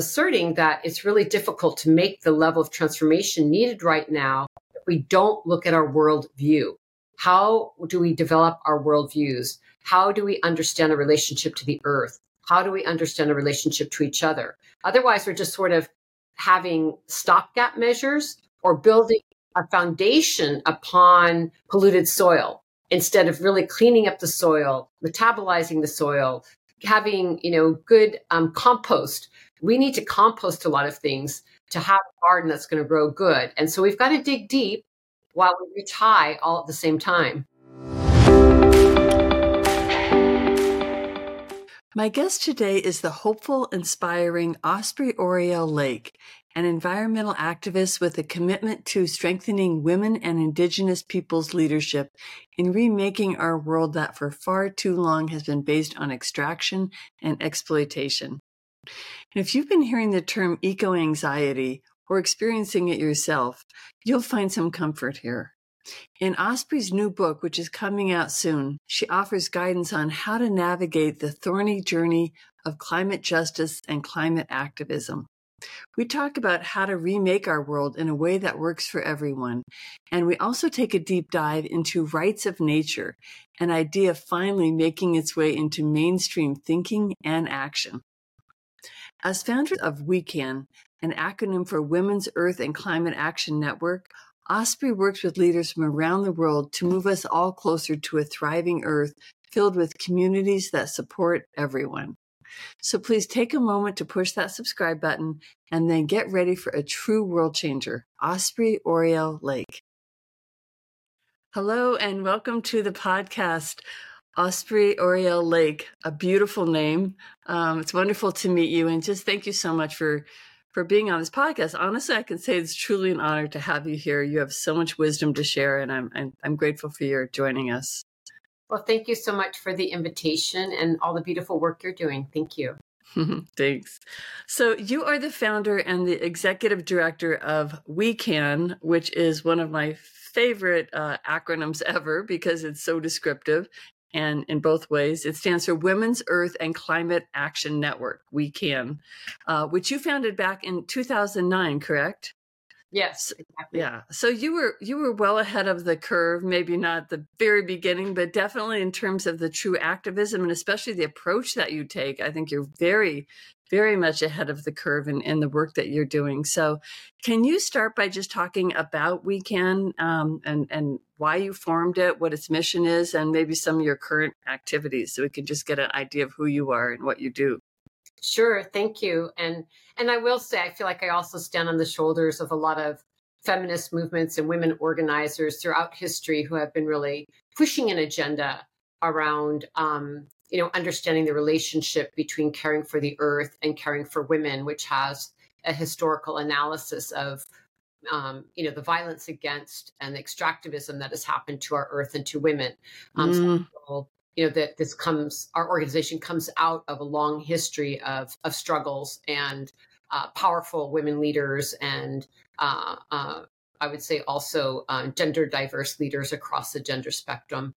Asserting that it's really difficult to make the level of transformation needed right now if we don't look at our world view. How do we develop our worldviews? How do we understand a relationship to the earth? How do we understand a relationship to each other? Otherwise, we're just sort of having stopgap measures or building a foundation upon polluted soil instead of really cleaning up the soil, metabolizing the soil, having you know good um, compost. We need to compost a lot of things to have a garden that's going to grow good, and so we've got to dig deep while we reach high all at the same time. My guest today is the hopeful, inspiring Osprey Orielle Lake, an environmental activist with a commitment to strengthening women and Indigenous peoples' leadership in remaking our world that for far too long has been based on extraction and exploitation. If you've been hearing the term eco anxiety or experiencing it yourself, you'll find some comfort here. In Osprey's new book, which is coming out soon, she offers guidance on how to navigate the thorny journey of climate justice and climate activism. We talk about how to remake our world in a way that works for everyone. And we also take a deep dive into rights of nature, an idea finally making its way into mainstream thinking and action. As founder of WECAN, an acronym for Women's Earth and Climate Action Network, Osprey works with leaders from around the world to move us all closer to a thriving Earth filled with communities that support everyone. So please take a moment to push that subscribe button and then get ready for a true world changer, Osprey Orielle Lake. Hello and welcome to the podcast. Osprey Orielle Lake, a beautiful name. Um, it's wonderful to meet you, and just thank you so much for for being on this podcast. Honestly, I can say it's truly an honor to have you here. You have so much wisdom to share, and I'm I'm, I'm grateful for your joining us. Well, thank you so much for the invitation and all the beautiful work you're doing. Thank you. Thanks. So, you are the founder and the executive director of WECAN, which is one of my favorite uh, acronyms ever because it's so descriptive and in both ways. It stands for Women's Earth and Climate Action Network, WECAN, uh, which you founded back in 2009, correct? Yes, exactly. Yeah. So you were you were well ahead of the curve, maybe not the very beginning, but definitely in terms of the true activism and especially the approach that you take. I think you're very very much ahead of the curve in, in the work that you're doing. So, can you start by just talking about WECAN um, and and why you formed it, what its mission is, and maybe some of your current activities, so we can just get an idea of who you are and what you do. Sure, thank you. And and I will say I feel like I also stand on the shoulders of a lot of feminist movements and women organizers throughout history who have been really pushing an agenda around um, you know understanding the relationship between caring for the earth and caring for women, which has a historical analysis of um, you know the violence against and the extractivism that has happened to our earth and to women. Um, mm. so you know that this comes our organization comes out of a long history of of struggles and uh, powerful women leaders and uh, uh, I would say also um, gender diverse leaders across the gender spectrum.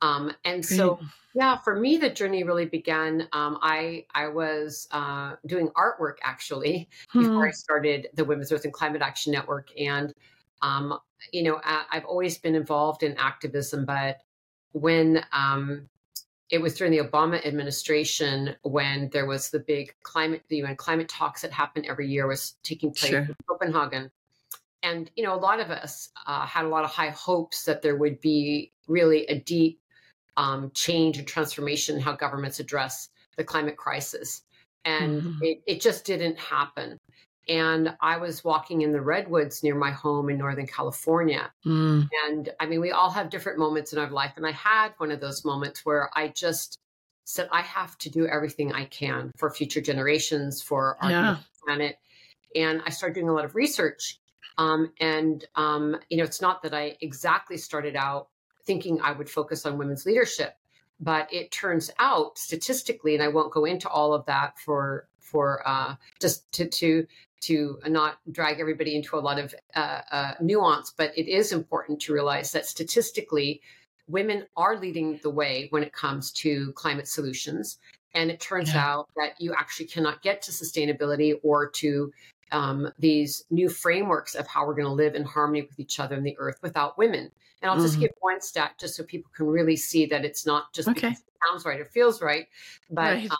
Um, and so, yeah, for me, the journey really began. Um, I I was uh, doing artwork actually hmm. before I started the Women's Earth and Climate Action Network, and um, you know I, I've always been involved in activism, but when um, it was during the Obama administration when there was the big climate, the UN climate talks that happened every year was taking place sure. in Copenhagen. And, you know, a lot of us uh, had a lot of high hopes that there would be really a deep um, change and transformation in how governments address the climate crisis. And mm-hmm. it, it just didn't happen and I was walking in the redwoods near my home in Northern California. Mm. And I mean, we all have different moments in our life. And I had one of those moments where I just said, I have to do everything I can for future generations, for our yeah. planet. And I started doing a lot of research. Um, and, um, you know, it's not that I exactly started out thinking I would focus on women's leadership, but it turns out statistically, and I won't go into all of that for for uh, just to to to not drag everybody into a lot of uh, uh, nuance, but it is important to realize that statistically, women are leading the way when it comes to climate solutions. And it turns yeah. out that you actually cannot get to sustainability or to um, these new frameworks of how we're going to live in harmony with each other and the earth without women. And I'll mm-hmm. just give one stat just so people can really see that it's not just okay. because it sounds right or feels right, but right. Um,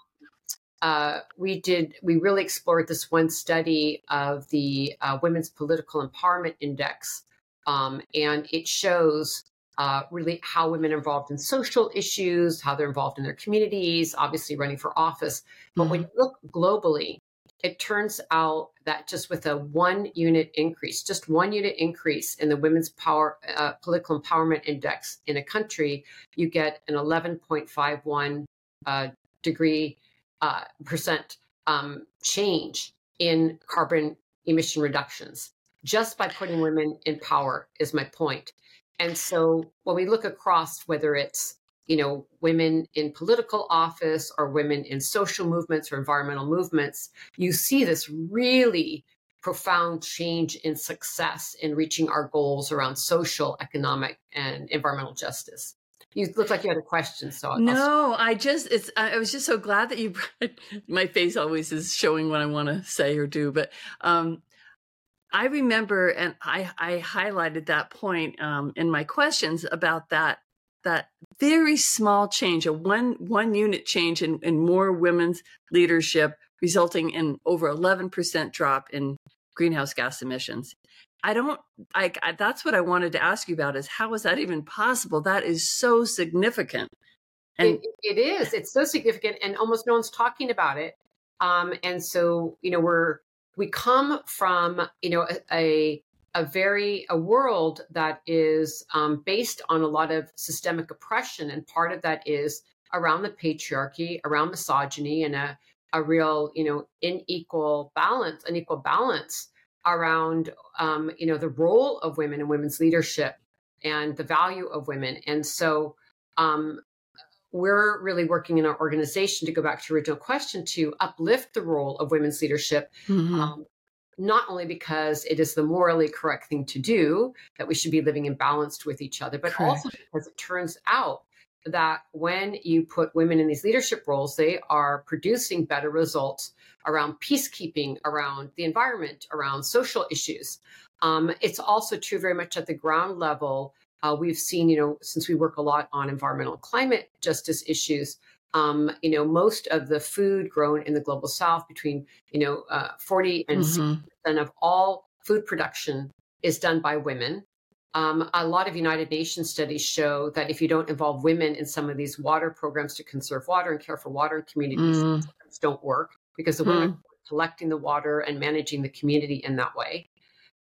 uh, we did we really explored this one study of the uh, Women's Political Empowerment Index, um, and it shows uh, really how women are involved in social issues, how they're involved in their communities, obviously running for office. But mm-hmm. when you look globally, it turns out that just with a one unit increase, just one unit increase in the women's power uh, political empowerment index in a country, you get an 11.51 uh, degree uh, percent um, change in carbon emission reductions. Just by putting women in power is my point. And so when we look across whether it's you know women in political office or women in social movements or environmental movements you see this really profound change in success in reaching our goals around social economic and environmental justice. You look like you had a question so no i just it's i was just so glad that you my face always is showing what i want to say or do but um I remember, and I, I highlighted that point um, in my questions about that that very small change, a one one unit change in, in more women's leadership, resulting in over eleven percent drop in greenhouse gas emissions. I don't. I that's what I wanted to ask you about. Is how is that even possible? That is so significant. And it, it is. It's so significant, and almost no one's talking about it. Um, and so, you know, we're we come from you know a a very a world that is um, based on a lot of systemic oppression and part of that is around the patriarchy around misogyny and a, a real you know unequal balance unequal balance around um, you know the role of women and women's leadership and the value of women and so um, we're really working in our organization to go back to your original question to uplift the role of women's leadership mm-hmm. um, not only because it is the morally correct thing to do that we should be living in balance with each other but correct. also because it turns out that when you put women in these leadership roles they are producing better results around peacekeeping around the environment around social issues um, it's also true very much at the ground level uh, we've seen, you know, since we work a lot on environmental climate justice issues, um, you know, most of the food grown in the global south, between, you know, uh, 40 and mm-hmm. 60% of all food production is done by women. Um, a lot of United Nations studies show that if you don't involve women in some of these water programs to conserve water and care for water communities, mm. don't work because the mm. women are collecting the water and managing the community in that way.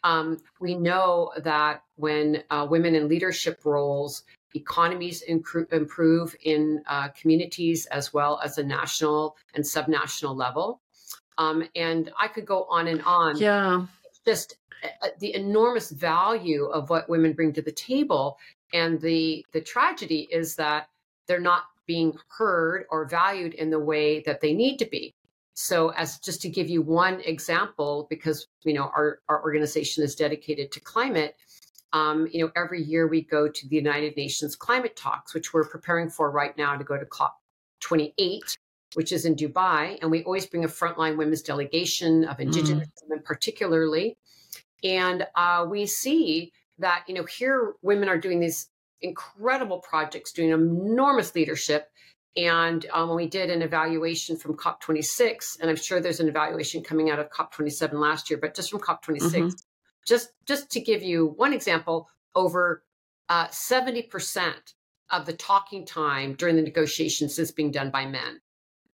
Um, we know that when uh, women in leadership roles, economies improve in uh, communities as well as a national and subnational level. Um, and I could go on and on. Yeah. Just uh, the enormous value of what women bring to the table. And the, the tragedy is that they're not being heard or valued in the way that they need to be. So, as just to give you one example, because you know our our organization is dedicated to climate, um, you know every year we go to the United Nations climate talks, which we're preparing for right now to go to COP 28, which is in Dubai, and we always bring a frontline women's delegation of Indigenous mm. women, particularly, and uh, we see that you know here women are doing these incredible projects, doing enormous leadership and um, when we did an evaluation from COP26, and I'm sure there's an evaluation coming out of COP27 last year, but just from COP26, mm-hmm. Just just to give you one example, over uh, 70% of the talking time during the negotiations is being done by men,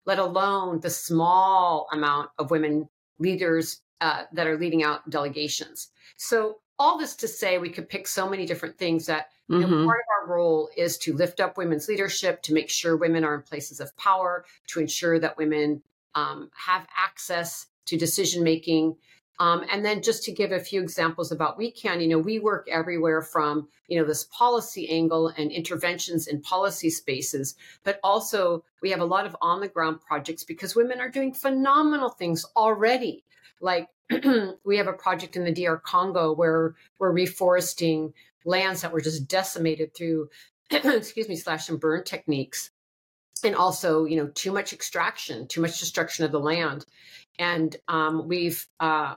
let alone the small amount of women leaders uh, that are leading out delegations. So all this to say we could pick so many different things that mm-hmm. you know, mm-hmm. part of our role is to lift up women's leadership to make sure women are in places of power to ensure that women um, have access to decision making um, and then just to give a few examples about WECAN you know we work everywhere from you know this policy angle and interventions in policy spaces but also we have a lot of on the ground projects because women are doing phenomenal things already like we have a project in the DR Congo where we're reforesting lands that were just decimated through, excuse me, slash and burn techniques. and also, you know, too much extraction, too much destruction of the land. And um, we've uh,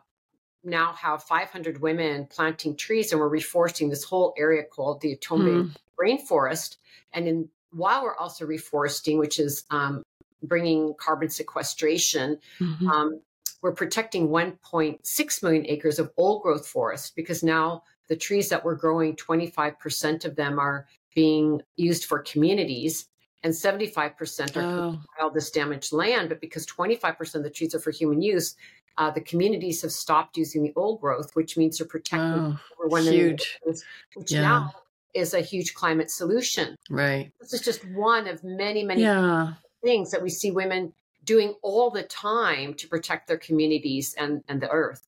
now have 500 women planting trees, and we're reforesting this whole area called the Itombwe mm. rainforest. And in, while we're also reforesting, which is um, bringing carbon sequestration, mm-hmm. um, we're protecting 1.6 million acres of old growth forest because now the trees that we're growing, 25% of them are being used for communities and 75% are oh. all this damaged land. But because 25% of the trees are for human use, uh, the communities have stopped using the old growth, which means they're protecting oh, one huge. Acres, which yeah. now is a huge climate solution. Right. This is just one of many, many yeah. things that we see women doing all the time to protect their communities and, and the earth.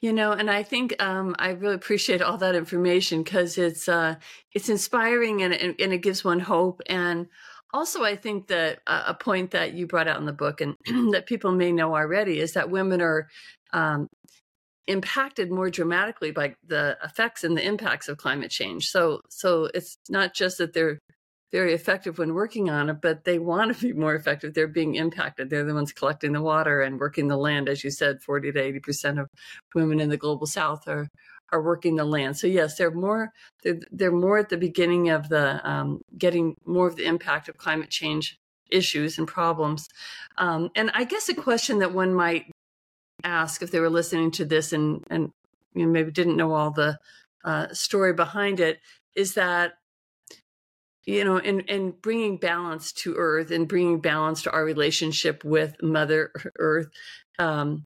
You know, and I think um, I really appreciate all that information because it's uh, it's inspiring and, and it gives one hope. And also, I think that uh, a point that you brought out in the book and that people may know already is that women are um, impacted more dramatically by the effects and the impacts of climate change. So, so it's not just that they're very effective when working on it, but they want to be more effective. They're being impacted. They're the ones collecting the water and working the land. As you said, 40 to 80% of women in the global south are, are working the land. So yes, they're more, they're, they're more at the beginning of the, um, getting more of the impact of climate change issues and problems. Um, and I guess a question that one might ask if they were listening to this and, and you know, maybe didn't know all the uh, story behind it is that you know and and bringing balance to earth and bringing balance to our relationship with mother earth um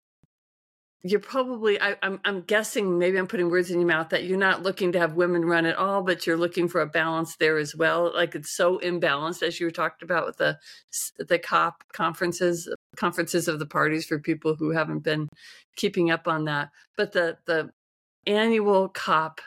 you're probably I, am I'm, I'm guessing maybe i'm putting words in your mouth that you're not looking to have women run at all but you're looking for a balance there as well. Like it's so imbalanced as you were talked about with the the cop conferences conferences of the parties for people who haven't been keeping up on that. But the the annual cop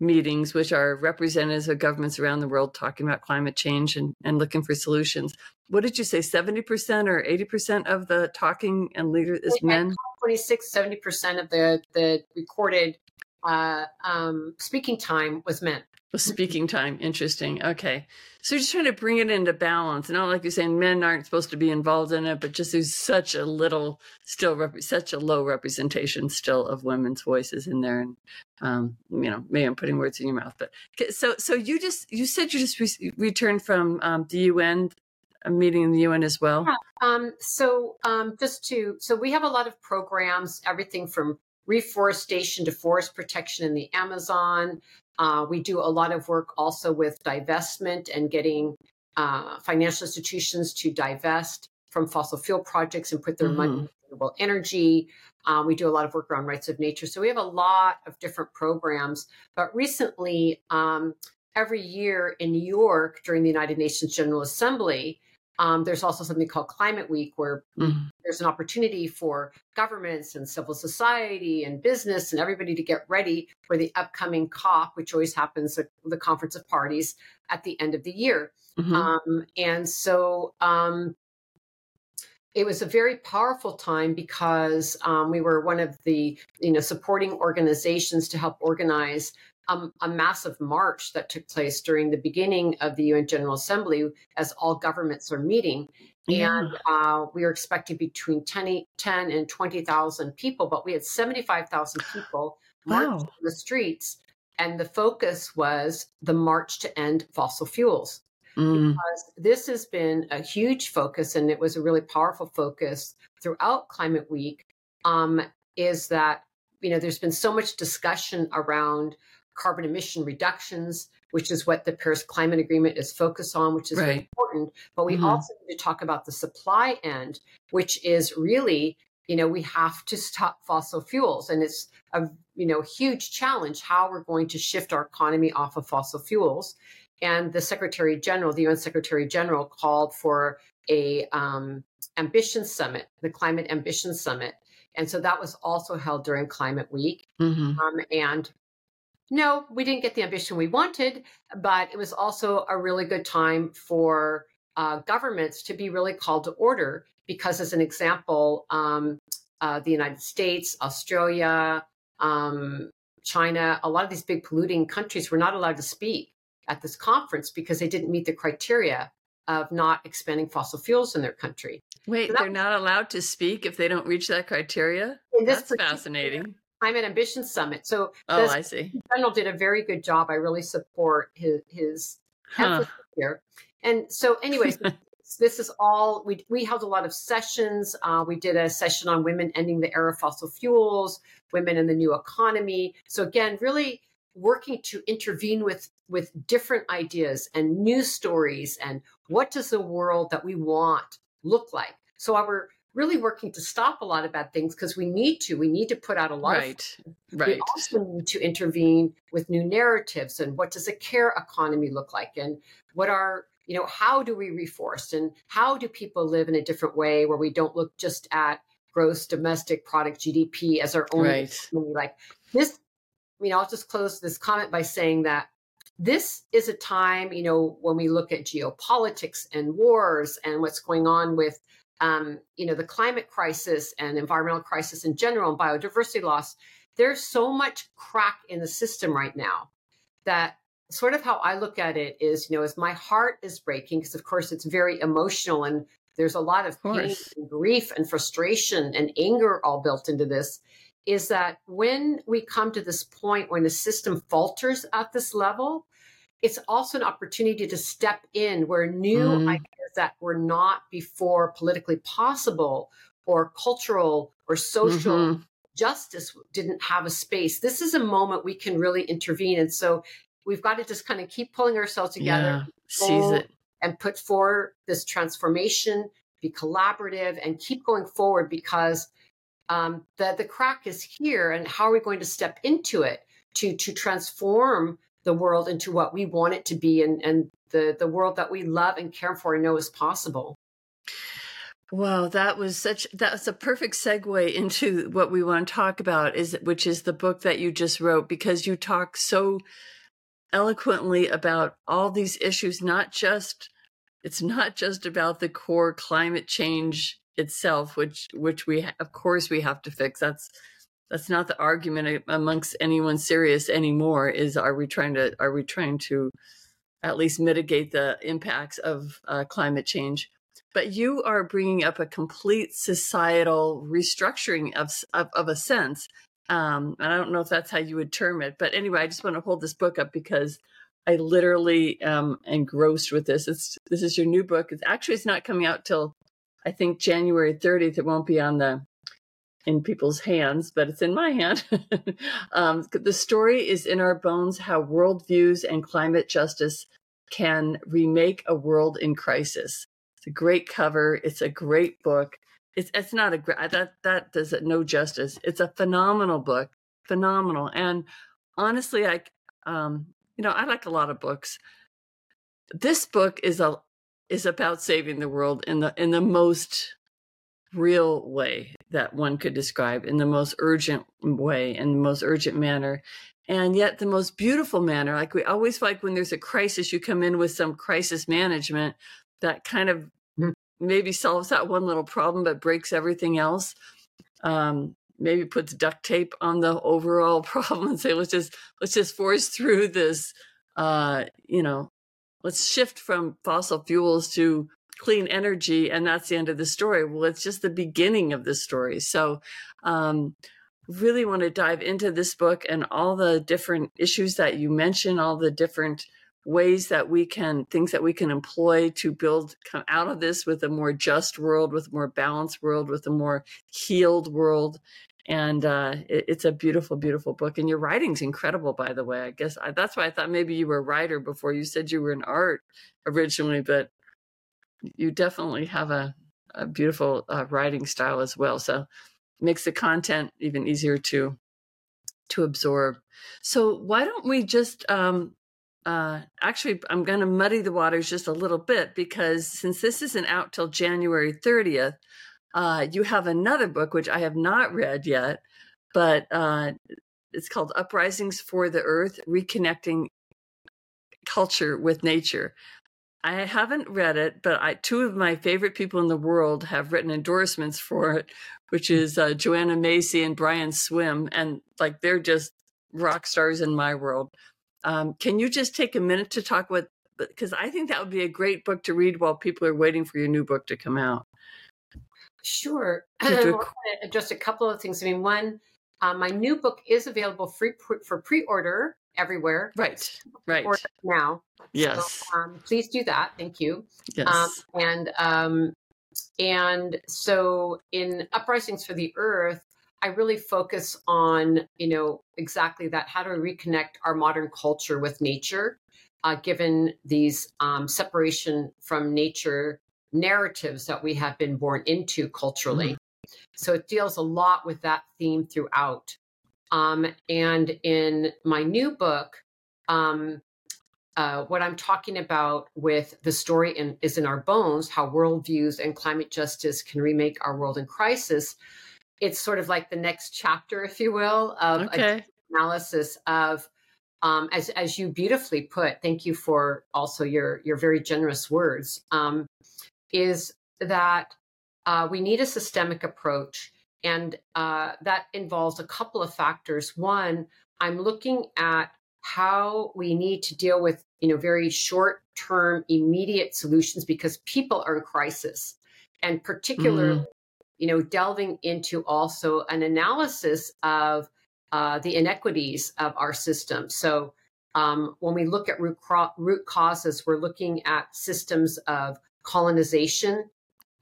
meetings, which are representatives of governments around the world talking about climate change and, and looking for solutions. What did you say, 70% or 80% of the talking and leaders is men? 26, 70% of the, the recorded uh, um, speaking time was men. Speaking time, interesting. Okay. So you're just trying to bring it into balance. Not like you're saying men aren't supposed to be involved in it, but just there's such a little, still rep- such a low representation still of women's voices in there. And um, you know, maybe I'm putting words in your mouth, but so so you just you said you just re- returned from um, the UN a meeting in the UN as well. Yeah. Um, so um, just to so we have a lot of programs, everything from reforestation to forest protection in the Amazon. Uh, we do a lot of work also with divestment and getting uh, financial institutions to divest from fossil fuel projects and put their mm-hmm. money in renewable energy. Uh, we do a lot of work around rights of nature. So we have a lot of different programs. But recently, um, every year in New York during the United Nations General Assembly, um, there's also something called Climate Week, where mm-hmm. there's an opportunity for governments and civil society and business and everybody to get ready for the upcoming COP, which always happens at the Conference of Parties at the end of the year. Mm-hmm. Um, and so um, it was a very powerful time because um, we were one of the you know supporting organizations to help organize um, a massive march that took place during the beginning of the UN General Assembly as all governments are meeting. Yeah. And uh, we were expecting between 10, 10 and 20,000 people, but we had 75,000 people wow. march the streets. And the focus was the march to end fossil fuels. Mm. Because this has been a huge focus, and it was a really powerful focus throughout Climate Week. Um, is that you know there's been so much discussion around carbon emission reductions, which is what the Paris Climate Agreement is focused on, which is right. very important. But we mm-hmm. also need to talk about the supply end, which is really, you know, we have to stop fossil fuels. And it's a, you know, huge challenge how we're going to shift our economy off of fossil fuels. And the Secretary General, the UN Secretary General, called for a um, ambition summit, the Climate Ambition Summit. And so that was also held during Climate Week. Mm-hmm. Um, and no, we didn't get the ambition we wanted, but it was also a really good time for uh, governments to be really called to order. Because, as an example, um, uh, the United States, Australia, um, China, a lot of these big polluting countries were not allowed to speak at this conference because they didn't meet the criteria of not expanding fossil fuels in their country. Wait, so they're not allowed to speak if they don't reach that criteria? That's fascinating. Climate Ambition Summit. So, oh, I see. General did a very good job. I really support his, his huh. here. And so, anyways, this is all we we held a lot of sessions. Uh, we did a session on women ending the era of fossil fuels, women in the new economy. So again, really working to intervene with with different ideas and new stories and what does the world that we want look like. So we're really working to stop a lot of bad things because we need to. We need to put out a lot right. of right. We also need to intervene with new narratives and what does a care economy look like and what are you know how do we reforest and how do people live in a different way where we don't look just at gross domestic product gdp as our only right. like this I mean, I'll just close this comment by saying that this is a time, you know, when we look at geopolitics and wars and what's going on with, um, you know, the climate crisis and environmental crisis in general and biodiversity loss, there's so much crack in the system right now that sort of how I look at it is, you know, as my heart is breaking, because of course it's very emotional and there's a lot of, of pain and grief and frustration and anger all built into this is that when we come to this point when the system falters at this level, it's also an opportunity to step in where new mm. ideas that were not before politically possible or cultural or social mm-hmm. justice didn't have a space. This is a moment we can really intervene. And so we've got to just kind of keep pulling ourselves together, yeah, seize it, and put forward this transformation, be collaborative, and keep going forward because um, the the crack is here, and how are we going to step into it to to transform the world into what we want it to be, and and the the world that we love and care for and know is possible. Wow, that was such that's a perfect segue into what we want to talk about is which is the book that you just wrote because you talk so eloquently about all these issues not just it's not just about the core climate change itself, which which we of course we have to fix. That's that's not the argument amongst anyone serious anymore. Is are we trying to are we trying to at least mitigate the impacts of uh, climate change? But you are bringing up a complete societal restructuring of of, of a sense. Um, and I don't know if that's how you would term it, but anyway, I just want to hold this book up because I literally am engrossed with this. It's this is your new book. It's actually it's not coming out till I think January 30th, it won't be on the in people's hands, but it's in my hand. um, the story is in our bones how worldviews and climate justice can remake a world in crisis. It's a great cover. It's a great book. It's it's not a that that does it no justice. It's a phenomenal book, phenomenal. And honestly, I um, you know I like a lot of books. This book is a is about saving the world in the in the most real way that one could describe in the most urgent way in the most urgent manner and yet the most beautiful manner. Like we always like when there's a crisis you come in with some crisis management that kind of mm. maybe solves that one little problem but breaks everything else. Um, maybe puts duct tape on the overall problem and say let's just let's just force through this uh, you know. Let's shift from fossil fuels to clean energy and that's the end of the story well it's just the beginning of the story so um, really want to dive into this book and all the different issues that you mentioned all the different ways that we can things that we can employ to build come out of this with a more just world with a more balanced world with a more healed world and uh, it, it's a beautiful, beautiful book. And your writing's incredible, by the way. I guess I, that's why I thought maybe you were a writer before. You said you were in art originally, but you definitely have a, a beautiful uh, writing style as well. So makes the content even easier to to absorb. So why don't we just um, uh, actually, I'm going to muddy the waters just a little bit because since this isn't out till January 30th, uh, you have another book, which I have not read yet, but uh, it's called Uprisings for the Earth Reconnecting Culture with Nature. I haven't read it, but I, two of my favorite people in the world have written endorsements for it, which hmm. is uh, Joanna Macy and Brian Swimme, And like they're just rock stars in my world. Um, can you just take a minute to talk with? because I think that would be a great book to read while people are waiting for your new book to come out. Sure. Just a couple of things. I mean, one, um, my new book is available free for pre-order everywhere. Right. Right. Now. Yes. So, um, please do that. Thank you. Yes. Um, and um, and so in Uprisings for the Earth, I really focus on you know exactly that. How do we reconnect our modern culture with nature, uh, given these um, separation from nature narratives that we have been born into culturally. Mm-hmm. So it deals a lot with that theme throughout. Um, and in my new book, um, uh, what I'm talking about with the story in, is in our bones, how worldviews and climate justice can remake our world in crisis. It's sort of like the next chapter, if you will, of okay. analysis of, um, as as you beautifully put. Thank you for also your your very generous words. Um, is that uh, we need a systemic approach. And uh, that involves a couple of factors. One, I'm looking at how we need to deal with you know very short term immediate solutions because people are in crisis and particularly mm. you know delving into also an analysis of uh, the inequities of our system so um, when we look at root, root causes we're looking at systems of colonization,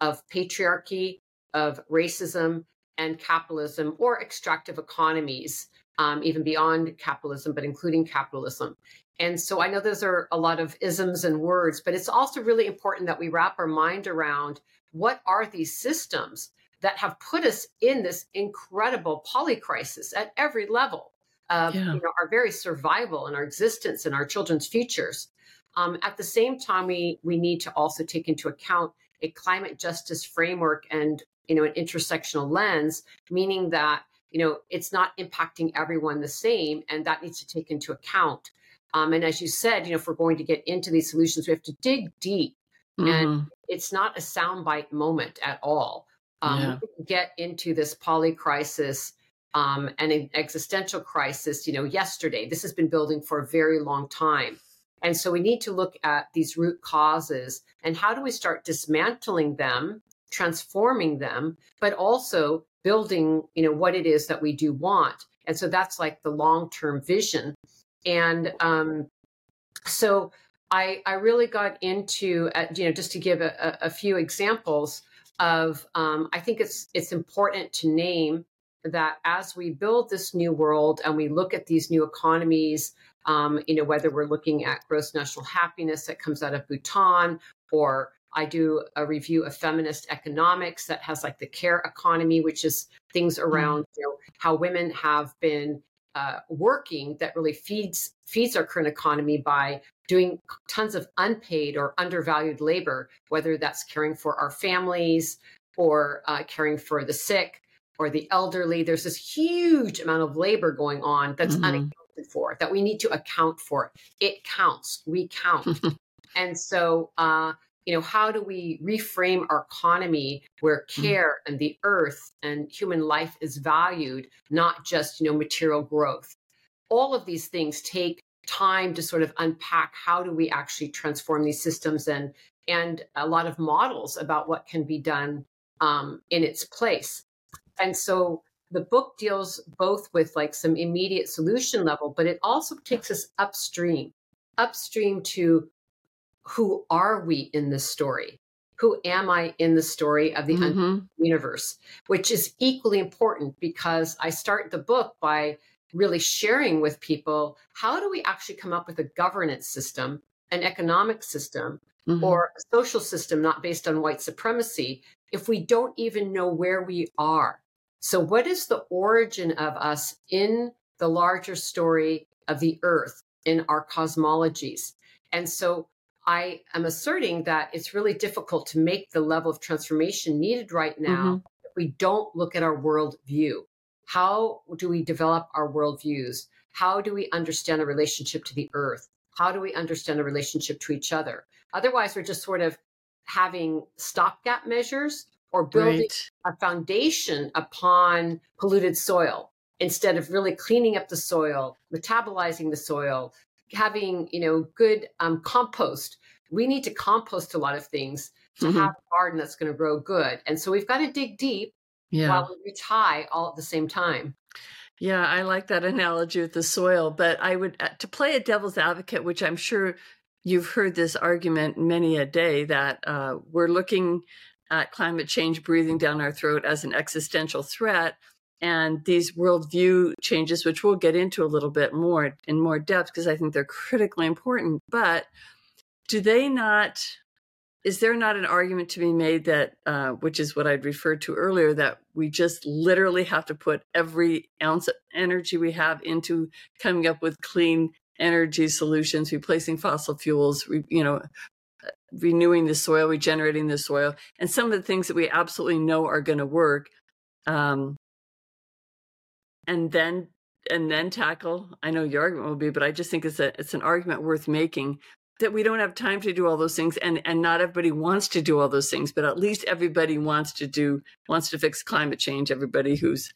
of patriarchy, of racism, and capitalism or extractive economies, um, even beyond capitalism, but including capitalism. And so I know those are a lot of isms and words, but it's also really important that we wrap our mind around what are these systems that have put us in this incredible polycrisis at every level of yeah. you know, our very survival and our existence and our children's futures. Um, at the same time, we we need to also take into account a climate justice framework and you know an intersectional lens, meaning that you know it's not impacting everyone the same, and that needs to take into account. Um, and as you said, you know, if we're going to get into these solutions, we have to dig deep, mm-hmm. and it's not a soundbite moment at all. Um, yeah. Get into this poly crisis um, and an existential crisis, you know, yesterday. This has been building for a very long time. And so we need to look at these root causes and how do we start dismantling them, transforming them, but also building, you know, what it is that we do want. And so that's like the long-term vision. And um, so I, I really got into, uh, you know, just to give a, a few examples of, um, I think it's it's important to name that as we build this new world and we look at these new economies um, you know, whether we're looking at gross national happiness that comes out of Bhutan, or I do a review of feminist economics that has like the care economy, which is things mm-hmm. around you know, how women have been uh, working that really feeds feeds our current economy by doing tons of unpaid or undervalued labor, whether that's caring for our families or uh, caring for the sick or the elderly. There's this huge amount of labor going on that's mm-hmm for, that we need to account for. It counts. We count. and so, uh, you know, how do we reframe our economy where mm. care and the earth and human life is valued, not just, you know, material growth? All of these things take time to sort of unpack how do we actually transform these systems and and a lot of models about what can be done um, in its place. And so the book deals both with like some immediate solution level, but it also takes us upstream, upstream to who are we in this story? Who am I in the story of the mm-hmm. universe? Which is equally important because I start the book by really sharing with people how do we actually come up with a governance system, an economic system, mm-hmm. or a social system not based on white supremacy if we don't even know where we are so, what is the origin of us in the larger story of the earth in our cosmologies? And so, I am asserting that it's really difficult to make the level of transformation needed right now mm-hmm. if we don't look at our worldview. How do we develop our worldviews? How do we understand a relationship to the earth? How do we understand a relationship to each other? Otherwise, we're just sort of having stopgap measures or building right. a foundation upon polluted soil instead of really cleaning up the soil, metabolizing the soil, having you know good um, compost we need to compost a lot of things to mm-hmm. have a garden that's going to grow good and so we've got to dig deep yeah. while we reach high all at the same time yeah i like that analogy with the soil but i would uh, to play a devil's advocate which i'm sure you've heard this argument many a day that uh, we're looking at climate change breathing down our throat as an existential threat and these worldview changes, which we'll get into a little bit more in more depth because I think they're critically important. But do they not? Is there not an argument to be made that, uh, which is what I'd referred to earlier, that we just literally have to put every ounce of energy we have into coming up with clean energy solutions, replacing fossil fuels, re, you know, renewing the soil, regenerating the soil, and some of the things that we absolutely know are going to work. Um, and then and then tackle i know your argument will be but i just think it's a it's an argument worth making that we don't have time to do all those things and and not everybody wants to do all those things but at least everybody wants to do wants to fix climate change everybody who's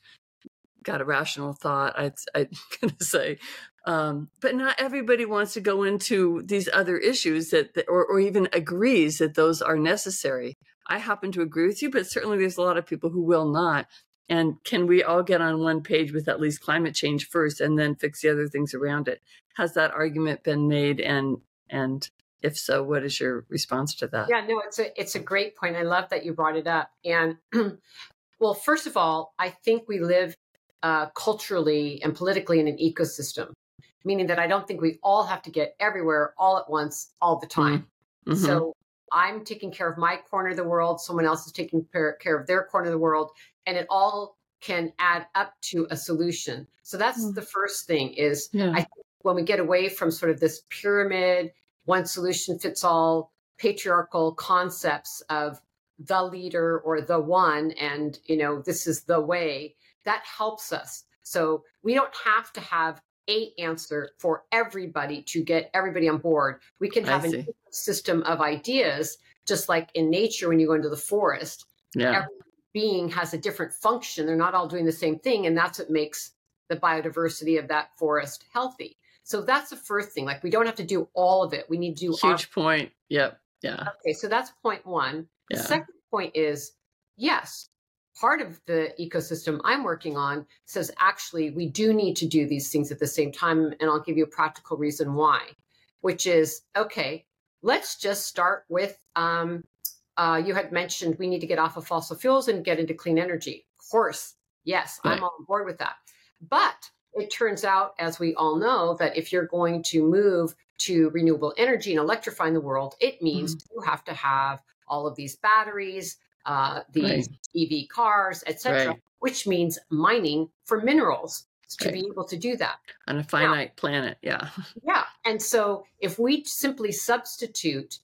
got a rational thought i'd i'm gonna say. Um, but not everybody wants to go into these other issues that, that or, or even agrees that those are necessary. I happen to agree with you but certainly there's a lot of people who will not and can we all get on one page with at least climate change first and then fix the other things around it? Has that argument been made and and if so, what is your response to that? Yeah, no, it's a it's a great point. I love that you brought it up. And well, first of all, I think we live uh, culturally and politically in an ecosystem, meaning that I don't think we all have to get everywhere all at once all the time. Mm-hmm. So I'm taking care of my corner of the world, someone else is taking care of their corner of the world, and it all can add up to a solution. So that's mm. the first thing is yeah. I think when we get away from sort of this pyramid, one solution fits all patriarchal concepts of the leader or the one and you know this is the way that helps us so we don't have to have a answer for everybody to get everybody on board we can have a system of ideas just like in nature when you go into the forest yeah. every being has a different function. They're not all doing the same thing. And that's what makes the biodiversity of that forest healthy. So that's the first thing. Like we don't have to do all of it. We need to do huge our- point. Yep. Yeah. Okay. So that's point one. Yeah. The second point is yes, part of the ecosystem I'm working on says actually we do need to do these things at the same time. And I'll give you a practical reason why, which is okay, let's just start with um, uh, you had mentioned we need to get off of fossil fuels and get into clean energy. Of course, yes, right. I'm on board with that. But it turns out, as we all know, that if you're going to move to renewable energy and electrifying the world, it means mm-hmm. you have to have all of these batteries, uh, these right. EV cars, etc., right. which means mining for minerals to be able to do that on a finite now, planet. Yeah. Yeah. And so if we simply substitute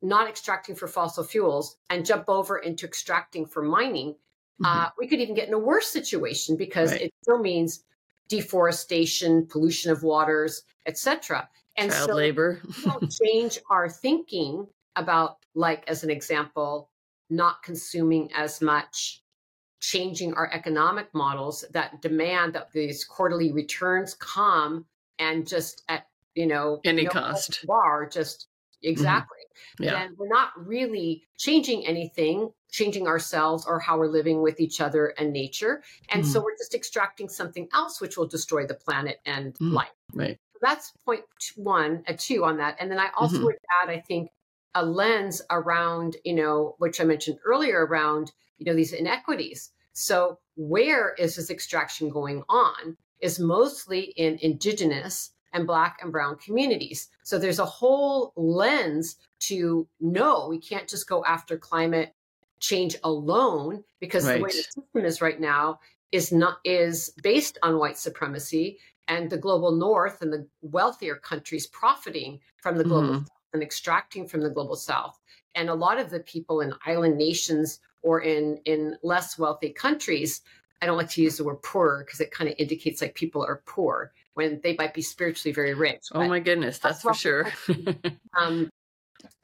not extracting for fossil fuels and jump over into extracting for mining, mm-hmm. uh, we could even get in a worse situation because right. it still means deforestation, pollution of waters, etc. And Child so labor. change our thinking about, like as an example, not consuming as much, changing our economic models that demand that these quarterly returns come and just at you know any no cost bar just mm-hmm. exactly yeah. then we're not really changing anything, changing ourselves or how we're living with each other and nature. And mm-hmm. so we're just extracting something else which will destroy the planet and mm-hmm. life. Right. So that's point one, a two on that. And then I also mm-hmm. would add, I think, a lens around, you know, which I mentioned earlier around, you know, these inequities. So where is this extraction going on? Is mostly in indigenous and black and brown communities. So there's a whole lens to know we can't just go after climate change alone because right. the way the system is right now is not is based on white supremacy and the global north and the wealthier countries profiting from the global mm-hmm. And extracting from the global south and a lot of the people in island nations or in in less wealthy countries i don't like to use the word poor because it kind of indicates like people are poor when they might be spiritually very rich. Oh my goodness, that's for sure. um,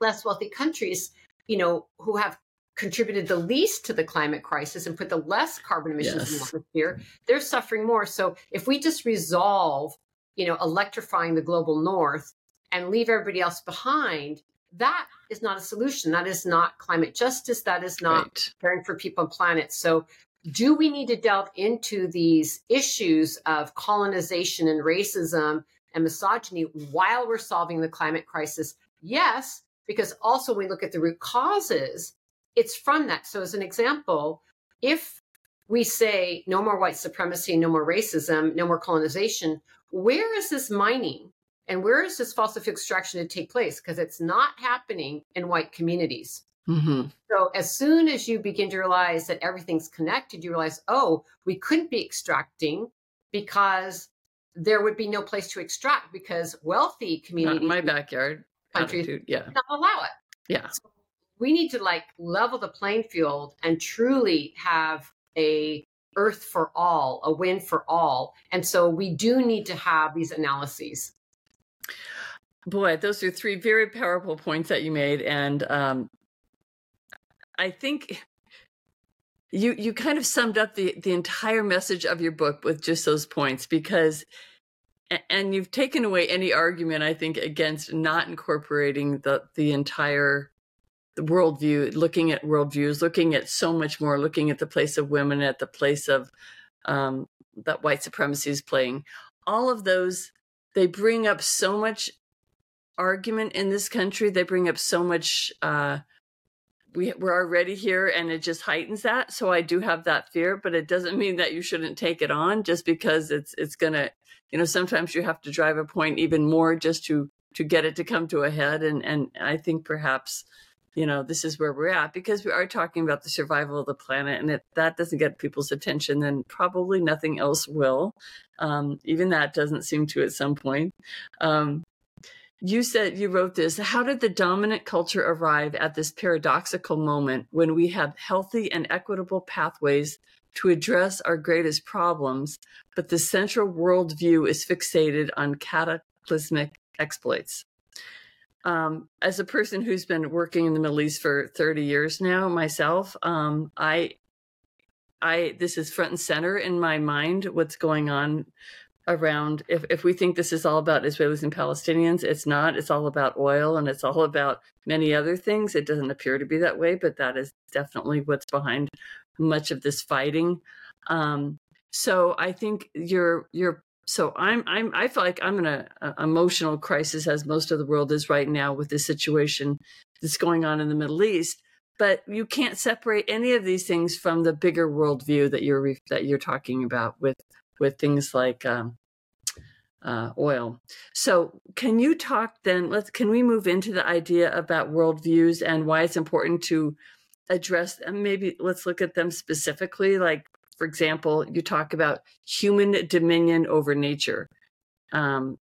less wealthy countries, you know, who have contributed the least to the climate crisis and put the less carbon emissions yes. in the atmosphere, they're suffering more. So if we just resolve you know, electrifying the global north and leave everybody else behind, that is not a solution. That is not climate justice. That is not right. caring for people and planet. So, do we need to delve into these issues of colonization and racism and misogyny while we're solving the climate crisis? Yes, because also when we look at the root causes, it's from that. So, as an example, if we say no more white supremacy, no more racism, no more colonization, where is this mining and where is this fossil fuel extraction to take place? Because it's not happening in white communities. Mm-hmm. So as soon as you begin to realize that everything's connected, you realize, oh, we couldn't be extracting because there would be no place to extract because wealthy communities, not my backyard, countries, attitude, yeah, not allow it. Yeah. So we need to like level the playing field and truly have a earth for all, a win for all. And so we do need to have these analyses. Boy, those are three very powerful points that you made. And um, I think you you kind of summed up the the entire message of your book with just those points because and you've taken away any argument I think against not incorporating the the entire the worldview, looking at worldviews, looking at so much more, looking at the place of women, at the place of um, that white supremacy is playing. All of those, they bring up so much argument in this country. They bring up so much. Uh, we, we're already here, and it just heightens that. So I do have that fear, but it doesn't mean that you shouldn't take it on just because it's it's gonna. You know, sometimes you have to drive a point even more just to to get it to come to a head, and and I think perhaps you know, this is where we're at because we are talking about the survival of the planet. And if that doesn't get people's attention, then probably nothing else will. Um, even that doesn't seem to at some point. Um, you said you wrote this. How did the dominant culture arrive at this paradoxical moment when we have healthy and equitable pathways to address our greatest problems, but the central worldview is fixated on cataclysmic exploits? um, as a person who's been working in the Middle East for 30 years now myself, um, I, I, this is front and center in my mind. What's going on around? If if we think this is all about Israelis and Palestinians, it's not. It's all about oil and it's all about many other things. It doesn't appear to be that way, but that is definitely what's behind much of this fighting. Um, so I think you're you're so I'm I'm I feel like I'm in a, a, emotional crisis as most of the world is right now with this situation that's going on in the Middle East. But you can't separate any of these things from the bigger worldview that you're that you're talking about with with things like um, uh, oil. So can you talk then? Let's can we move into the idea about worldviews and why it's important to address and maybe let's look at them specifically like for example, you talk about human dominion over nature. Um,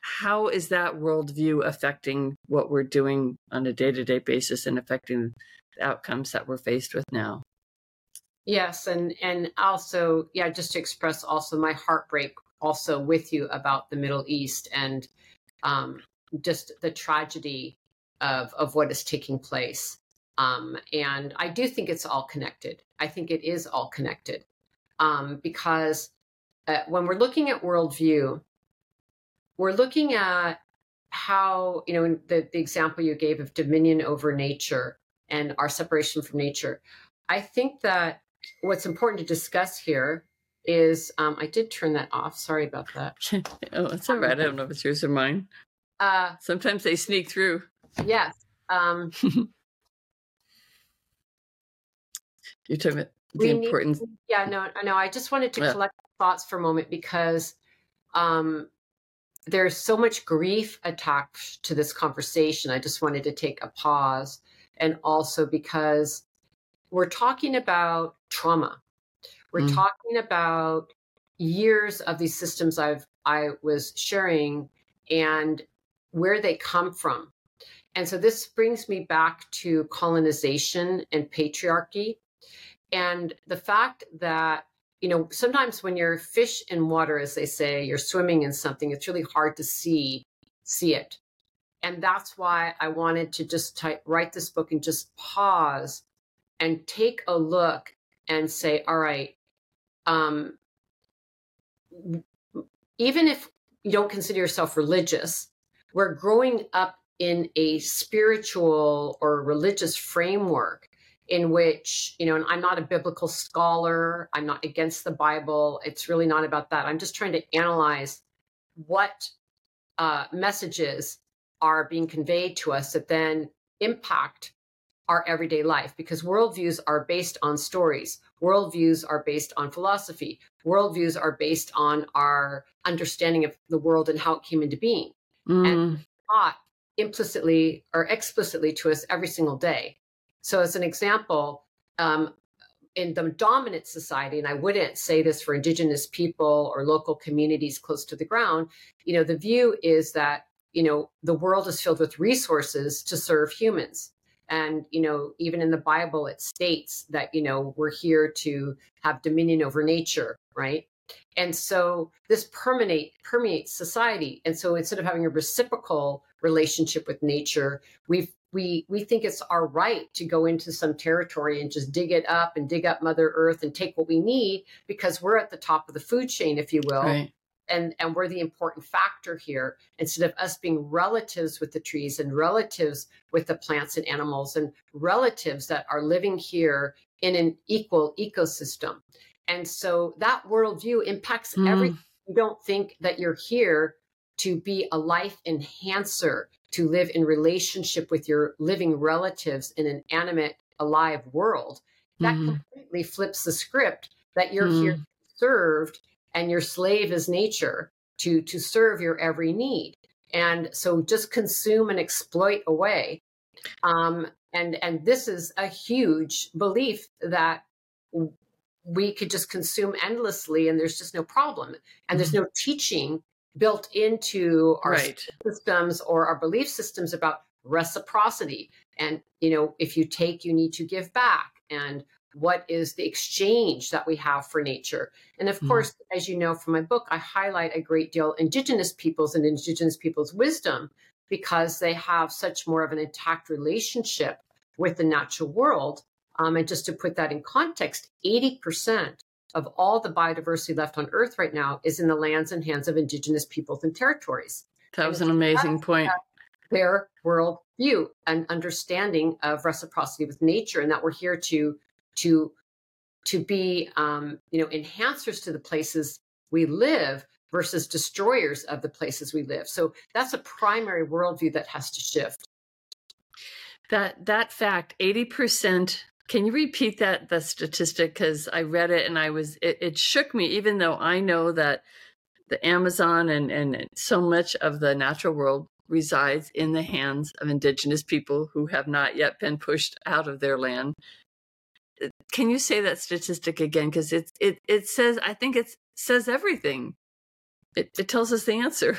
how is that worldview affecting what we're doing on a day to day basis and affecting the outcomes that we're faced with now? Yes, and and also, yeah, just to express also my heartbreak also with you about the Middle East and um, just the tragedy of of what is taking place. Um, and I do think it's all connected. I think it is all connected um, because uh, when we're looking at worldview, we're looking at how, you know, the, the example you gave of dominion over nature and our separation from nature. I think that what's important to discuss here is um, I did turn that off. Sorry about that. oh, it's all right. I don't know if it's yours or mine. Uh, Sometimes they sneak through. Yes. Um, you took it the importance. Need, yeah, no, no. I just wanted to yeah. collect thoughts for a moment because um, there's so much grief attached to this conversation. I just wanted to take a pause, and also because we're talking about trauma. We're mm. talking about years of these systems I've I was sharing and where they come from. And so this brings me back to colonization and patriarchy and the fact that, you know, sometimes when you're fish in water, as they say, you're swimming in something, it's really hard to see see it. And that's why I wanted to just type, write this book and just pause and take a look and say, all right, um, even if you don't consider yourself religious, we're growing up in a spiritual or religious framework in which, you know, and I'm not a biblical scholar, I'm not against the Bible. It's really not about that. I'm just trying to analyze what uh, messages are being conveyed to us that then impact our everyday life because worldviews are based on stories. Worldviews are based on philosophy. Worldviews are based on our understanding of the world and how it came into being. Mm. And taught implicitly or explicitly to us every single day. So, as an example, um, in the dominant society, and I wouldn't say this for Indigenous people or local communities close to the ground, you know, the view is that, you know, the world is filled with resources to serve humans. And, you know, even in the Bible, it states that, you know, we're here to have dominion over nature, right? And so this permeate, permeates society. And so instead of having a reciprocal relationship with nature, we've we we think it's our right to go into some territory and just dig it up and dig up mother earth and take what we need because we're at the top of the food chain if you will right. And and we're the important factor here instead of us being relatives with the trees and relatives with the plants and animals and relatives that are living here in an equal ecosystem and so that worldview impacts mm. every you don't think that you're here to be a life enhancer to live in relationship with your living relatives in an animate, alive world. That mm-hmm. completely flips the script that you're mm-hmm. here served and your slave is nature to to serve your every need. And so just consume and exploit away. Um, and and this is a huge belief that we could just consume endlessly and there's just no problem and there's mm-hmm. no teaching built into our right. systems or our belief systems about reciprocity and you know if you take you need to give back and what is the exchange that we have for nature and of mm. course as you know from my book i highlight a great deal indigenous peoples and indigenous peoples wisdom because they have such more of an intact relationship with the natural world um, and just to put that in context 80% of all the biodiversity left on Earth right now is in the lands and hands of indigenous peoples and territories. That was an amazing point. Their world view and understanding of reciprocity with nature, and that we're here to to to be um, you know enhancers to the places we live versus destroyers of the places we live. So that's a primary worldview that has to shift. That that fact, eighty percent can you repeat that the statistic? Because I read it and I was it, it, shook me, even though I know that the Amazon and, and so much of the natural world resides in the hands of indigenous people who have not yet been pushed out of their land. Can you say that statistic again? Because it it it says I think it says everything. It it tells us the answer.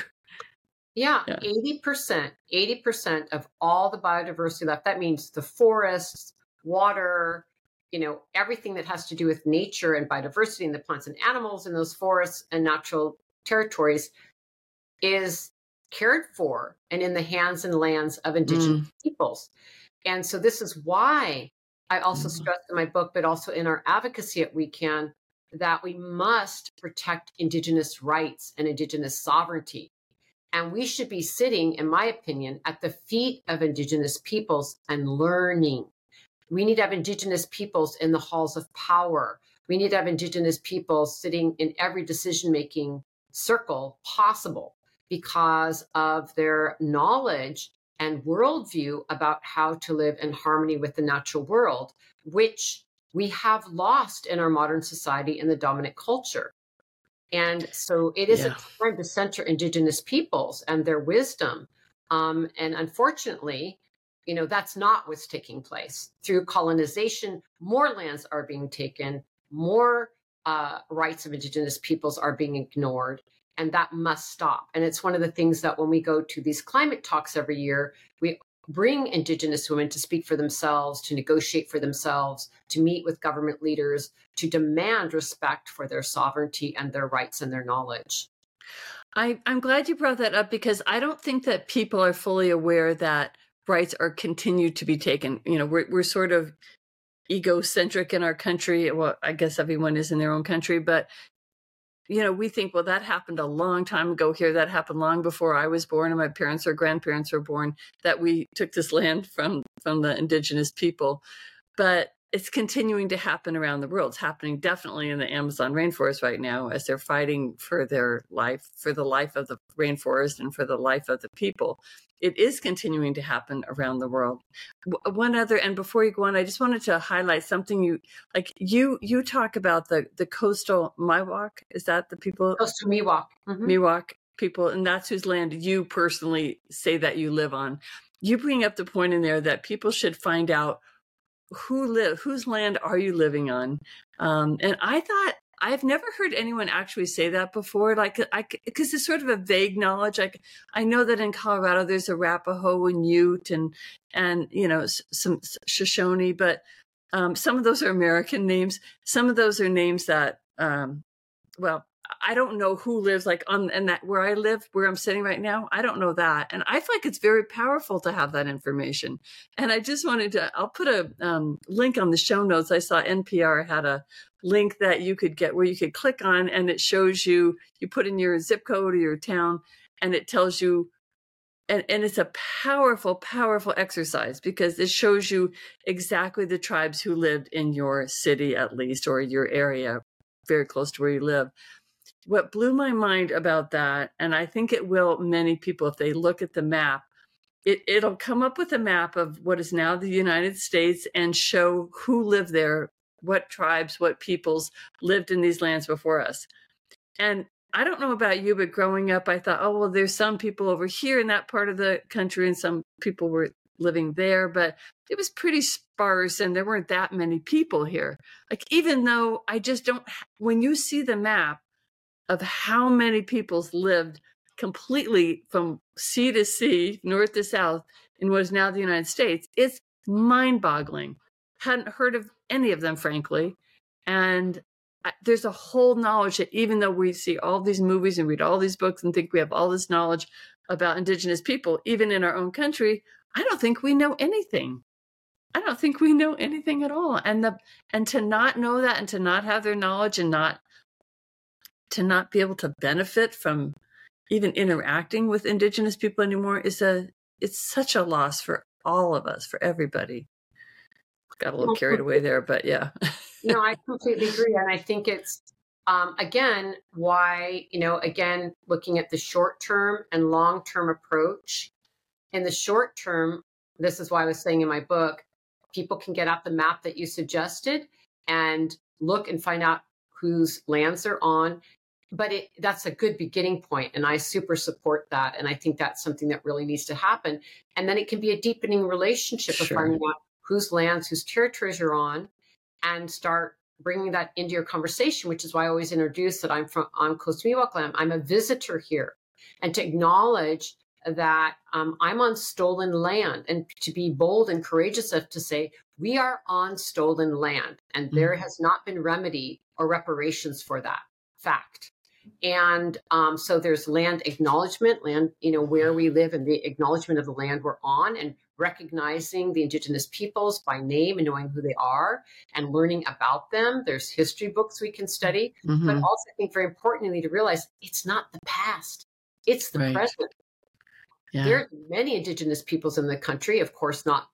Yeah, eighty percent, eighty percent of all the biodiversity left. That means the forests, water, you know, everything that has to do with nature and biodiversity and the plants and animals in those forests and natural territories is cared for and in the hands and lands of indigenous mm. peoples. And so this is why I also mm. stress in my book, but also in our advocacy at WECAN, that we must protect indigenous rights and indigenous sovereignty. And we should be sitting, in my opinion, at the feet of indigenous peoples and learning we need to have Indigenous peoples in the halls of power. We need to have Indigenous peoples sitting in every decision making circle possible because of their knowledge and worldview about how to live in harmony with the natural world, which we have lost in our modern society in the dominant culture. And so it is yeah. a time to center Indigenous peoples and their wisdom. Um, and unfortunately, you know that's not what's taking place through colonization more lands are being taken more uh, rights of indigenous peoples are being ignored and that must stop and it's one of the things that when we go to these climate talks every year we bring indigenous women to speak for themselves to negotiate for themselves to meet with government leaders to demand respect for their sovereignty and their rights and their knowledge I, i'm glad you brought that up because i don't think that people are fully aware that rights are continued to be taken. You know, we're we're sort of egocentric in our country. Well, I guess everyone is in their own country, but you know, we think, well, that happened a long time ago here. That happened long before I was born and my parents or grandparents were born, that we took this land from from the indigenous people. But it's continuing to happen around the world. It's happening definitely in the Amazon rainforest right now as they're fighting for their life, for the life of the rainforest and for the life of the people. It is continuing to happen around the world. One other, and before you go on, I just wanted to highlight something you like. You you talk about the the coastal Miwok. Is that the people? Coastal Miwok. Mm-hmm. Miwok people, and that's whose land you personally say that you live on. You bring up the point in there that people should find out who live whose land are you living on? Um, and i thought i've never heard anyone actually say that before like i because it's sort of a vague knowledge like i know that in colorado there's arapaho and ute and and you know some shoshone but um, some of those are american names. Some of those are names that um, well I don't know who lives like on and that where I live, where I'm sitting right now. I don't know that, and I feel like it's very powerful to have that information. And I just wanted to. I'll put a um, link on the show notes. I saw NPR had a link that you could get where you could click on, and it shows you. You put in your zip code or your town, and it tells you. And, and it's a powerful, powerful exercise because it shows you exactly the tribes who lived in your city, at least, or your area, very close to where you live what blew my mind about that, and I think it will many people if they look at the map, it, it'll come up with a map of what is now the United States and show who lived there, what tribes, what peoples lived in these lands before us. And I don't know about you, but growing up, I thought, oh, well, there's some people over here in that part of the country, and some people were living there, but it was pretty sparse and there weren't that many people here. Like, even though I just don't, when you see the map, of how many peoples lived completely from sea to sea, north to south, in what is now the United States. It's mind boggling. Hadn't heard of any of them, frankly. And there's a whole knowledge that even though we see all these movies and read all these books and think we have all this knowledge about indigenous people, even in our own country, I don't think we know anything. I don't think we know anything at all. And the and to not know that and to not have their knowledge and not to not be able to benefit from even interacting with indigenous people anymore is a it's such a loss for all of us for everybody. Got a little carried away there but yeah. No i completely agree and i think it's um, again why you know again looking at the short term and long term approach. In the short term this is why i was saying in my book people can get out the map that you suggested and look and find out whose lands they're on but it, that's a good beginning point and i super support that and i think that's something that really needs to happen and then it can be a deepening relationship sure. of finding out whose lands whose territories you're on and start bringing that into your conversation which is why i always introduce that i'm from on coast miwok land i'm a visitor here and to acknowledge that um, i'm on stolen land and to be bold and courageous enough to say we are on stolen land and mm-hmm. there has not been remedy or reparations for that fact and um, so there's land acknowledgement, land, you know, where we live and the acknowledgement of the land we're on and recognizing the indigenous peoples by name and knowing who they are and learning about them. There's history books we can study, mm-hmm. but also I think very importantly to realize it's not the past, it's the right. present. Yeah. There are many indigenous peoples in the country, of course, not,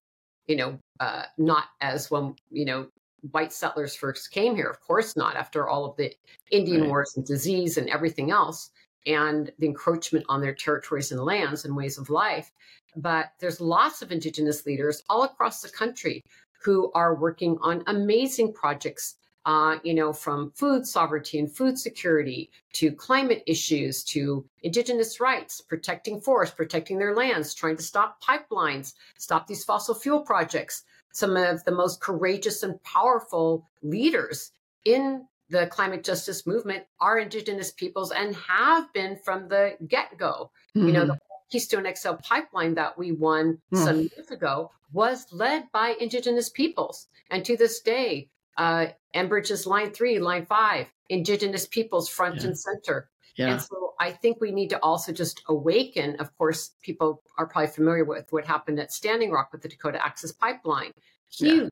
you know, uh, not as when, you know, white settlers first came here. Of course not, after all of the Indian right. wars and disease and everything else, and the encroachment on their territories and lands and ways of life. But there's lots of Indigenous leaders all across the country who are working on amazing projects. Uh, you know, from food sovereignty and food security to climate issues to indigenous rights, protecting forests, protecting their lands, trying to stop pipelines, stop these fossil fuel projects some of the most courageous and powerful leaders in the climate justice movement are indigenous peoples and have been from the get-go mm-hmm. you know the mm-hmm. keystone xl pipeline that we won mm. some years ago was led by indigenous peoples and to this day uh enbridge's line three line five indigenous peoples front yeah. and center yeah. And so I think we need to also just awaken. Of course, people are probably familiar with what happened at Standing Rock with the Dakota Access Pipeline. Huge. Yeah.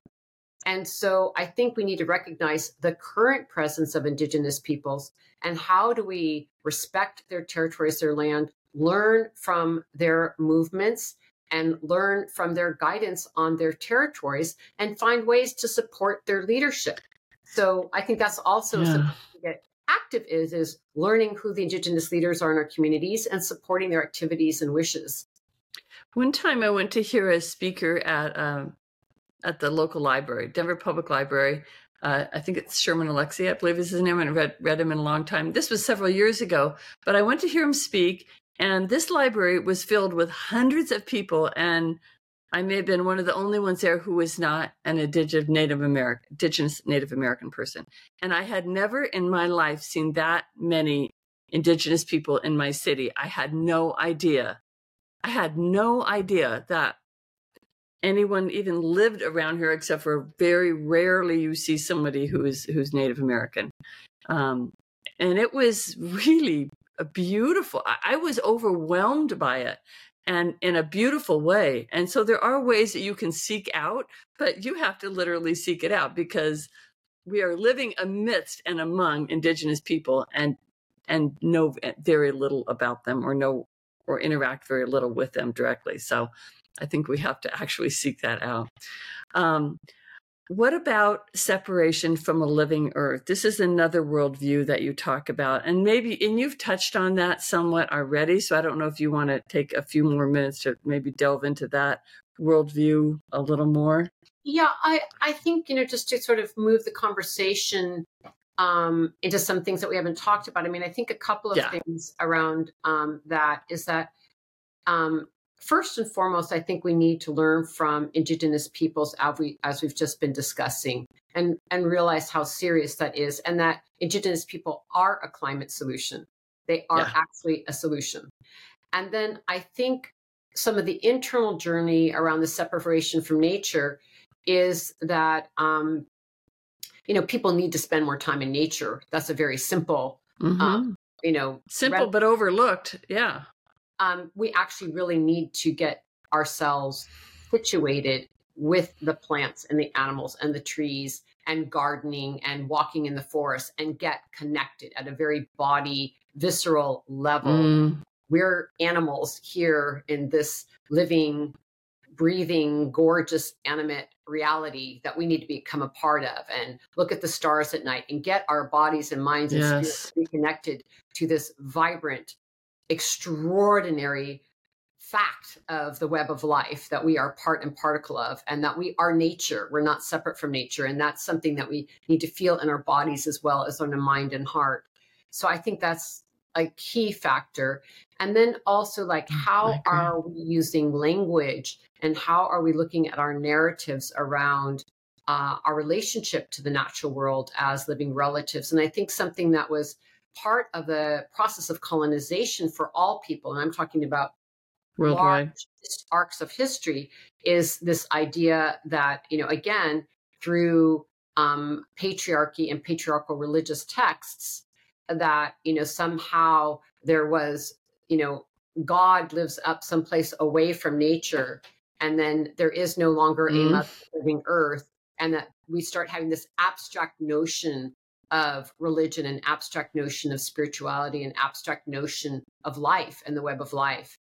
And so I think we need to recognize the current presence of Indigenous peoples and how do we respect their territories, their land, learn from their movements, and learn from their guidance on their territories and find ways to support their leadership. So I think that's also yeah. something to get active is is learning who the indigenous leaders are in our communities and supporting their activities and wishes. One time I went to hear a speaker at um, at the local library, Denver Public Library. Uh, I think it's Sherman Alexie, I believe is his name. Haven't read, read him in a long time. This was several years ago, but I went to hear him speak, and this library was filled with hundreds of people, and I may have been one of the only ones there who was not an indigenous Native American, indigenous Native American person. And I had never in my life seen that many indigenous people in my city. I had no idea. I had no idea that anyone even lived around here except for very rarely you see somebody who is who's Native American. Um, and it was really beautiful. I, I was overwhelmed by it and in a beautiful way. And so there are ways that you can seek out, but you have to literally seek it out because we are living amidst and among indigenous people and and know very little about them or know or interact very little with them directly. So I think we have to actually seek that out. Um, what about separation from a living earth? This is another worldview that you talk about. And maybe, and you've touched on that somewhat already. So I don't know if you want to take a few more minutes to maybe delve into that worldview a little more. Yeah, I, I think, you know, just to sort of move the conversation um, into some things that we haven't talked about. I mean, I think a couple of yeah. things around um, that is that um, first and foremost, I think we need to learn from Indigenous peoples as, we, as we've just been discussing and, and realize how serious that is and that Indigenous people are a climate solution. They are yeah. actually a solution. And then I think some of the internal journey around the separation from nature is that um, you know people need to spend more time in nature. That's a very simple, mm-hmm. um, you know, simple but overlooked. Yeah, um, we actually really need to get ourselves situated with the plants and the animals and the trees and gardening and walking in the forest and get connected at a very body visceral level mm. we're animals here in this living breathing gorgeous animate reality that we need to become a part of and look at the stars at night and get our bodies and minds yes. and spirits reconnected to this vibrant extraordinary fact of the web of life that we are part and particle of and that we are nature. We're not separate from nature and that's something that we need to feel in our bodies as well as on the mind and heart. So i think that's a key factor. And then also like mm, how are we using language and how are we looking at our narratives around uh, our relationship to the natural world as living relatives? And i think something that was part of the process of colonization for all people, and I'm talking about worldwide arcs of history, is this idea that, you know, again, through um, patriarchy and patriarchal religious texts, that, you know, somehow there was, you know, God lives up someplace away from nature, and then there is no longer mm. a living earth, and that we start having this abstract notion of religion and abstract notion of spirituality and abstract notion of life and the web of life.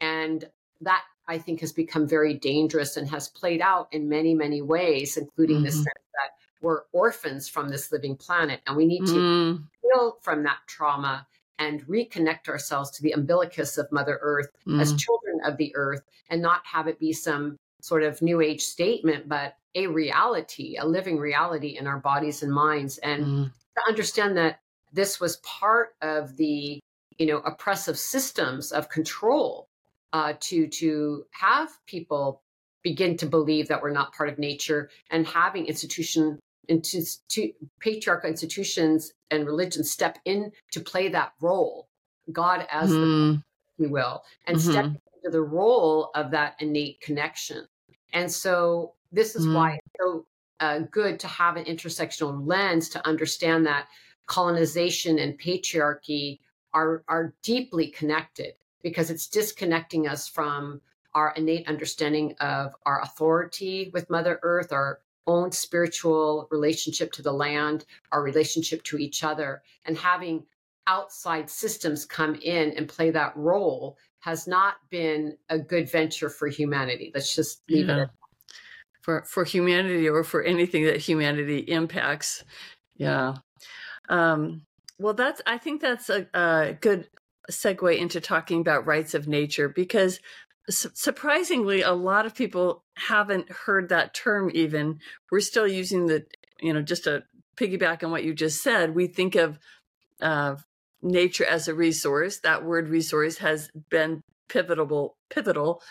And that I think has become very dangerous and has played out in many, many ways, including mm-hmm. this sense that we're orphans from this living planet and we need to mm. heal from that trauma and reconnect ourselves to the umbilicus of Mother Earth mm. as children of the earth and not have it be some sort of new age statement, but a reality, a living reality in our bodies and minds. And mm. to understand that this was part of the, you know, oppressive systems of control uh, to to have people begin to believe that we're not part of nature and having institution into to, patriarchal institutions and religions step in to play that role god as mm. the if you will and mm-hmm. step into the role of that innate connection and so this is mm. why it's so uh, good to have an intersectional lens to understand that colonization and patriarchy are are deeply connected because it's disconnecting us from our innate understanding of our authority with Mother Earth, our own spiritual relationship to the land, our relationship to each other, and having outside systems come in and play that role has not been a good venture for humanity. Let's just leave yeah. it for for humanity or for anything that humanity impacts. Yeah. Um, well, that's I think that's a, a good segue into talking about rights of nature because su- surprisingly, a lot of people haven't heard that term. Even we're still using the you know just a piggyback on what you just said. We think of uh, nature as a resource. That word resource has been pivotal, pivotal,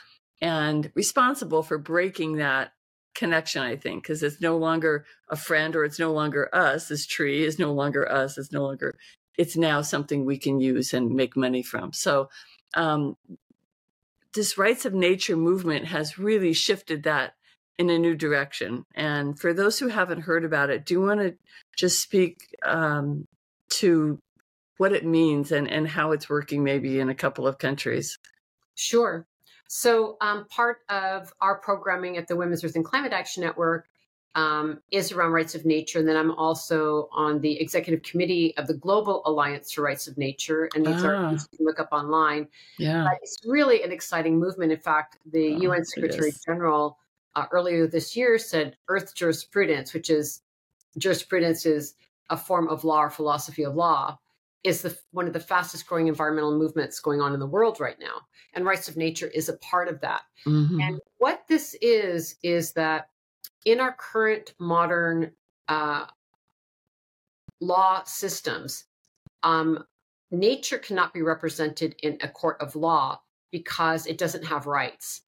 and responsible for breaking that connection. I think because it's no longer a friend or it's no longer us. This tree is no longer us. It's no longer. It's now something we can use and make money from. So, um, this rights of nature movement has really shifted that in a new direction. And for those who haven't heard about it, do you want to just speak um, to what it means and, and how it's working maybe in a couple of countries? Sure. So, um, part of our programming at the Women's Earth and Climate Action Network um, is around rights of nature. And then I'm also on the executive committee of the Global Alliance for Rights of Nature. And these ah. are you can look up online. Yeah. But it's really an exciting movement. In fact, the oh, UN Secretary General uh, earlier this year said Earth jurisprudence, which is jurisprudence is a form of law or philosophy of law is the, one of the fastest growing environmental movements going on in the world right now. And rights of nature is a part of that. Mm-hmm. And what this is, is that in our current modern uh, law systems, um, nature cannot be represented in a court of law because it doesn't have rights.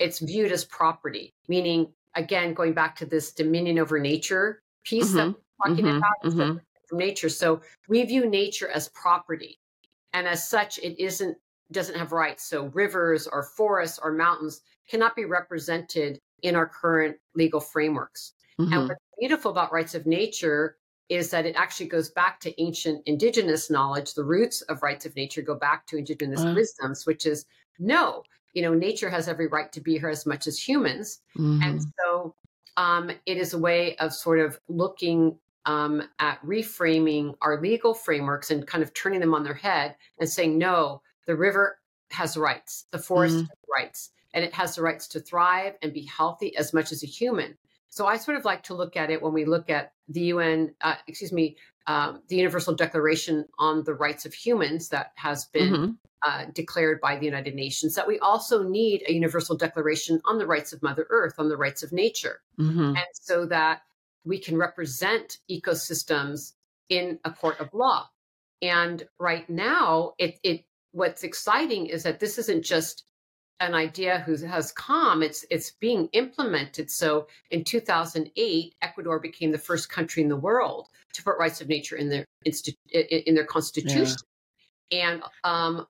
It's viewed as property, meaning, again, going back to this dominion over nature piece mm-hmm. that we're talking mm-hmm. about, from nature. So we view nature as property. And as such, it isn't doesn't have rights. So rivers or forests or mountains cannot be represented in our current legal frameworks. Mm-hmm. And what's beautiful about rights of nature is that it actually goes back to ancient indigenous knowledge. The roots of rights of nature go back to indigenous uh. wisdoms, which is no, you know, nature has every right to be here as much as humans. Mm-hmm. And so um, it is a way of sort of looking um, at reframing our legal frameworks and kind of turning them on their head and saying, no, the river has rights, the forest mm-hmm. has rights, and it has the rights to thrive and be healthy as much as a human. So I sort of like to look at it when we look at the UN, uh, excuse me, um, the Universal Declaration on the Rights of Humans that has been mm-hmm. uh, declared by the United Nations, that we also need a Universal Declaration on the rights of Mother Earth, on the rights of nature. Mm-hmm. And so that we can represent ecosystems in a court of law. And right now, it, it what's exciting is that this isn't just an idea who has come; it's it's being implemented. So in 2008, Ecuador became the first country in the world to put rights of nature in their in their constitution. Yeah. And um,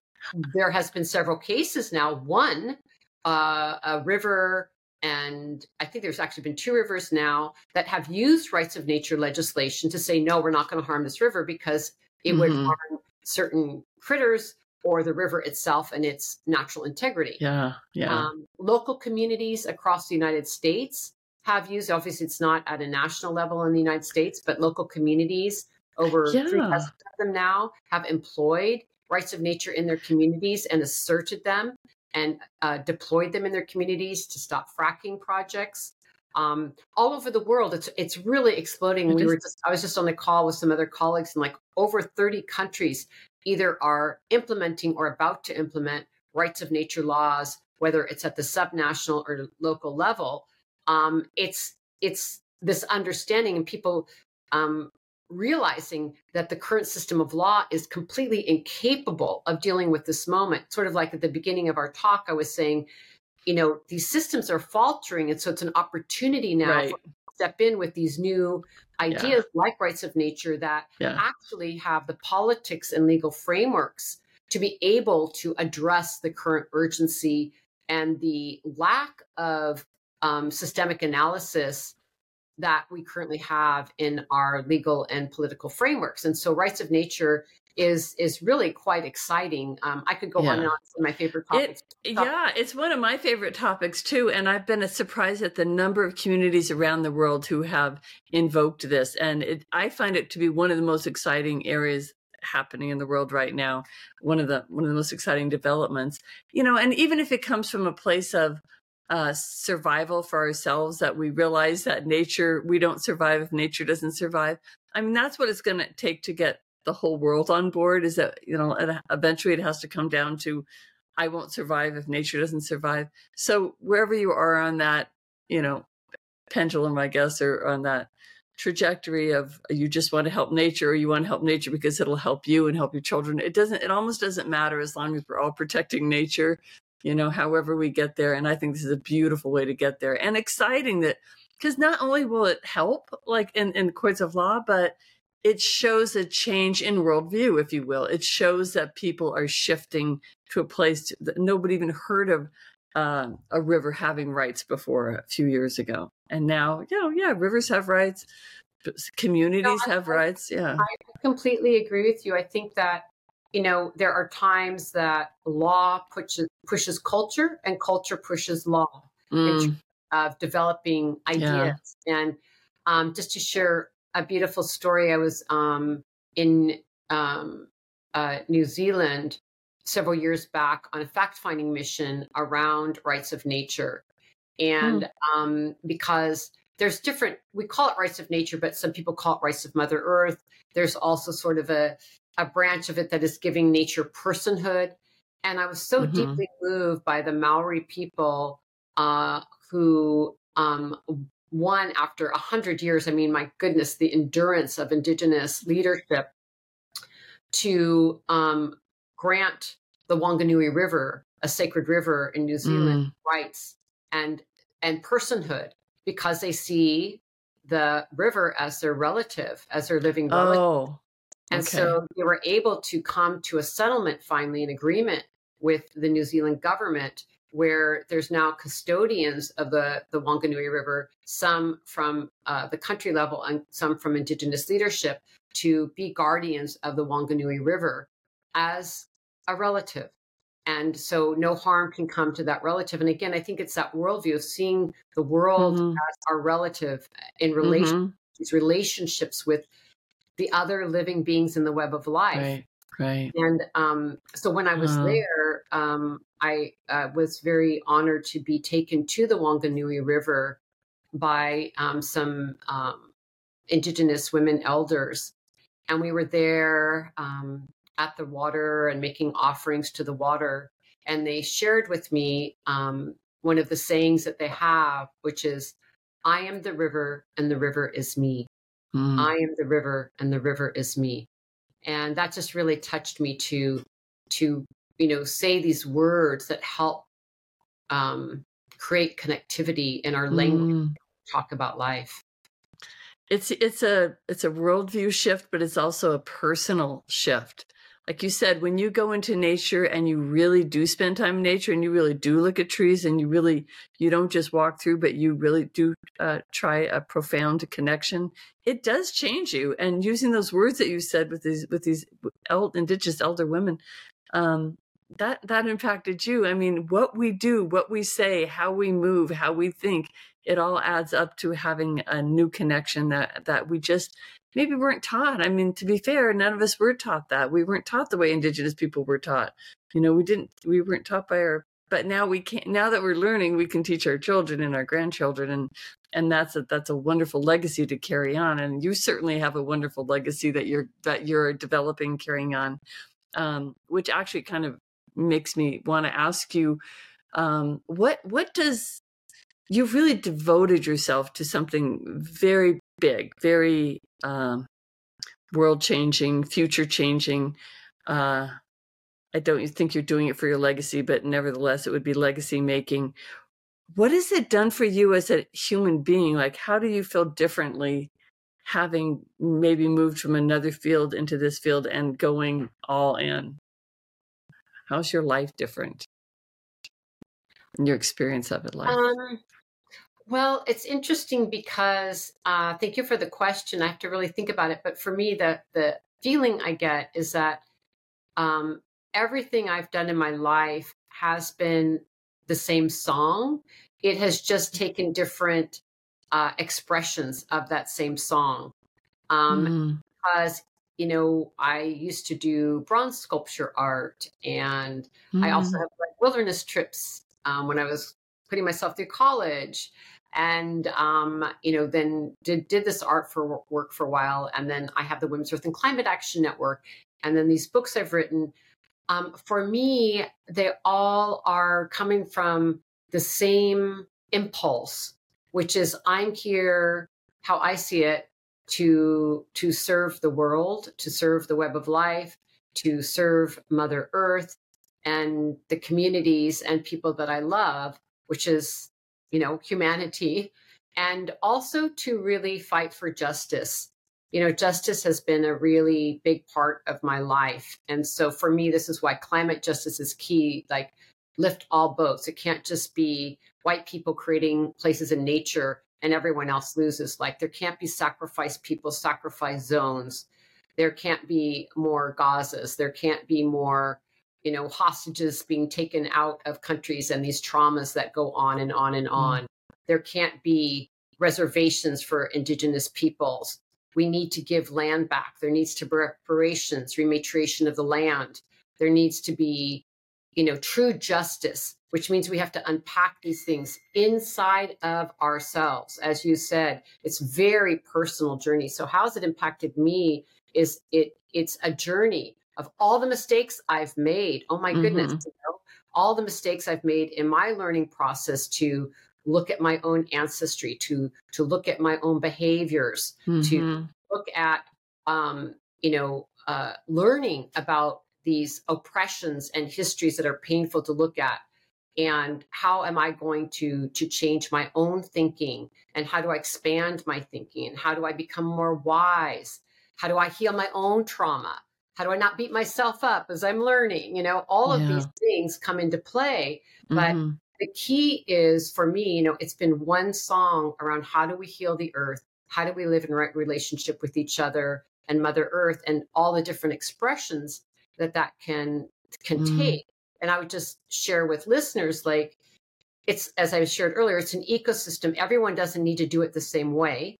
there has been several cases now. One, uh, a river and I think there's actually been two rivers now that have used rights of nature legislation to say, no, we're not going to harm this river because it mm-hmm. would harm certain critters or the river itself and its natural integrity. Yeah, yeah. Um, local communities across the United States have used, obviously, it's not at a national level in the United States, but local communities, over yeah. 3,000 of them now, have employed rights of nature in their communities and asserted them and uh, deployed them in their communities to stop fracking projects. Um, all over the world, it's it's really exploding. It we is. were just, I was just on the call with some other colleagues, and like over 30 countries either are implementing or about to implement rights of nature laws, whether it's at the subnational or local level. Um, it's it's this understanding, and people um, realizing that the current system of law is completely incapable of dealing with this moment. Sort of like at the beginning of our talk, I was saying, you know, these systems are faltering. And so it's an opportunity now right. to step in with these new ideas yeah. like rights of nature that yeah. actually have the politics and legal frameworks to be able to address the current urgency and the lack of um, systemic analysis that we currently have in our legal and political frameworks. And so rights of nature is is really quite exciting. Um, I could go yeah. on and on. It's my favorite topics. It, yeah, it's one of my favorite topics too. And I've been surprised at the number of communities around the world who have invoked this. And it, I find it to be one of the most exciting areas happening in the world right now. One of the one of the most exciting developments, you know, and even if it comes from a place of uh, survival for ourselves, that we realize that nature we don't survive if nature doesn't survive. I mean, that's what it's going to take to get the whole world on board. Is that you know, eventually it has to come down to I won't survive if nature doesn't survive. So wherever you are on that, you know, pendulum, I guess, or on that trajectory of you just want to help nature or you want to help nature because it'll help you and help your children. It doesn't, it almost doesn't matter as long as we're all protecting nature, you know, however we get there. And I think this is a beautiful way to get there and exciting that because not only will it help like in, in courts of law, but it shows a change in worldview, if you will. It shows that people are shifting to a place that nobody even heard of uh, a river having rights before a few years ago. And now, you know, yeah, rivers have rights, communities no, have I, rights. Yeah. I completely agree with you. I think that, you know, there are times that law pushes, pushes culture and culture pushes law mm. of developing ideas. Yeah. And um, just to share a beautiful story, I was um, in um, uh, New Zealand several years back on a fact finding mission around rights of nature. And mm. um, because there's different, we call it rights of nature, but some people call it rights of Mother Earth. There's also sort of a, a branch of it that is giving nature personhood. And I was so mm-hmm. deeply moved by the Maori people uh, who, um, one, after a hundred years, I mean, my goodness, the endurance of Indigenous leadership to um, grant the Wanganui River, a sacred river in New Zealand, mm. rights and and personhood because they see the river as their relative, as their living relative. Oh, and okay. so they were able to come to a settlement finally, an agreement with the New Zealand government where there's now custodians of the, the Wanganui River, some from uh, the country level and some from Indigenous leadership, to be guardians of the Wanganui River as a relative. And so no harm can come to that relative. And again, I think it's that worldview of seeing the world mm-hmm. as our relative in relation mm-hmm. these relationships with the other living beings in the web of life. Right. Right. And um, so when I was uh. there, um, I uh, was very honored to be taken to the Wanganui River by um, some um, Indigenous women elders. And we were there um, at the water and making offerings to the water. And they shared with me um, one of the sayings that they have, which is, I am the river and the river is me. Mm. I am the river and the river is me. And that just really touched me to, to, you know, say these words that help um, create connectivity in our language, mm. talk about life it's it's a it's a worldview shift but it's also a personal shift like you said, when you go into nature and you really do spend time in nature and you really do look at trees and you really, you don't just walk through, but you really do uh, try a profound connection, it does change you. And using those words that you said with these, with these indigenous elder women, um, that, that impacted you. I mean, what we do, what we say, how we move, how we think, it all adds up to having a new connection that, that we just maybe weren't taught. I mean, to be fair, none of us were taught that. We weren't taught the way indigenous people were taught. You know, we didn't we weren't taught by our but now we can now that we're learning, we can teach our children and our grandchildren and and that's a that's a wonderful legacy to carry on. And you certainly have a wonderful legacy that you're that you're developing, carrying on. Um, which actually kind of makes me want to ask you um, what what does you've really devoted yourself to something very big, very um, world changing, future changing. Uh, I don't think you're doing it for your legacy, but nevertheless, it would be legacy making. What has it done for you as a human being? Like, how do you feel differently having maybe moved from another field into this field and going all in? How's your life different? Your experience of it like? Um, well, it's interesting because uh, thank you for the question. I have to really think about it. But for me, the the feeling I get is that um, everything I've done in my life has been the same song. It has just taken different uh, expressions of that same song. Um, mm. Because you know, I used to do bronze sculpture art, and mm. I also mm. have like wilderness trips um, when I was putting myself through college, and um, you know, then did did this art for work for a while, and then I have the Women's Earth and Climate Action Network, and then these books I've written. Um, for me, they all are coming from the same impulse, which is I'm here, how I see it, to to serve the world, to serve the web of life, to serve Mother Earth and the communities and people that I love, which is, you know, humanity, and also to really fight for justice. You know, justice has been a really big part of my life. And so for me, this is why climate justice is key. Like, lift all boats. It can't just be white people creating places in nature and everyone else loses. Like there can't be sacrifice people, sacrifice zones. There can't be more Gazas. There can't be more, you know, hostages being taken out of countries and these traumas that go on and on and mm. on. There can't be reservations for indigenous peoples. We need to give land back. There needs to be reparations, rematriation of the land. There needs to be, you know, true justice which means we have to unpack these things inside of ourselves. As you said, it's very personal journey. So how has it impacted me? Is it it's a journey of all the mistakes I've made. Oh my goodness, mm-hmm. you know, all the mistakes I've made in my learning process to look at my own ancestry, to to look at my own behaviors, mm-hmm. to look at um, you know, uh, learning about these oppressions and histories that are painful to look at and how am i going to to change my own thinking and how do i expand my thinking and how do i become more wise how do i heal my own trauma how do i not beat myself up as i'm learning you know all of yeah. these things come into play but mm-hmm. the key is for me you know it's been one song around how do we heal the earth how do we live in right relationship with each other and mother earth and all the different expressions that that can can mm. take and I would just share with listeners like, it's as I shared earlier, it's an ecosystem. Everyone doesn't need to do it the same way.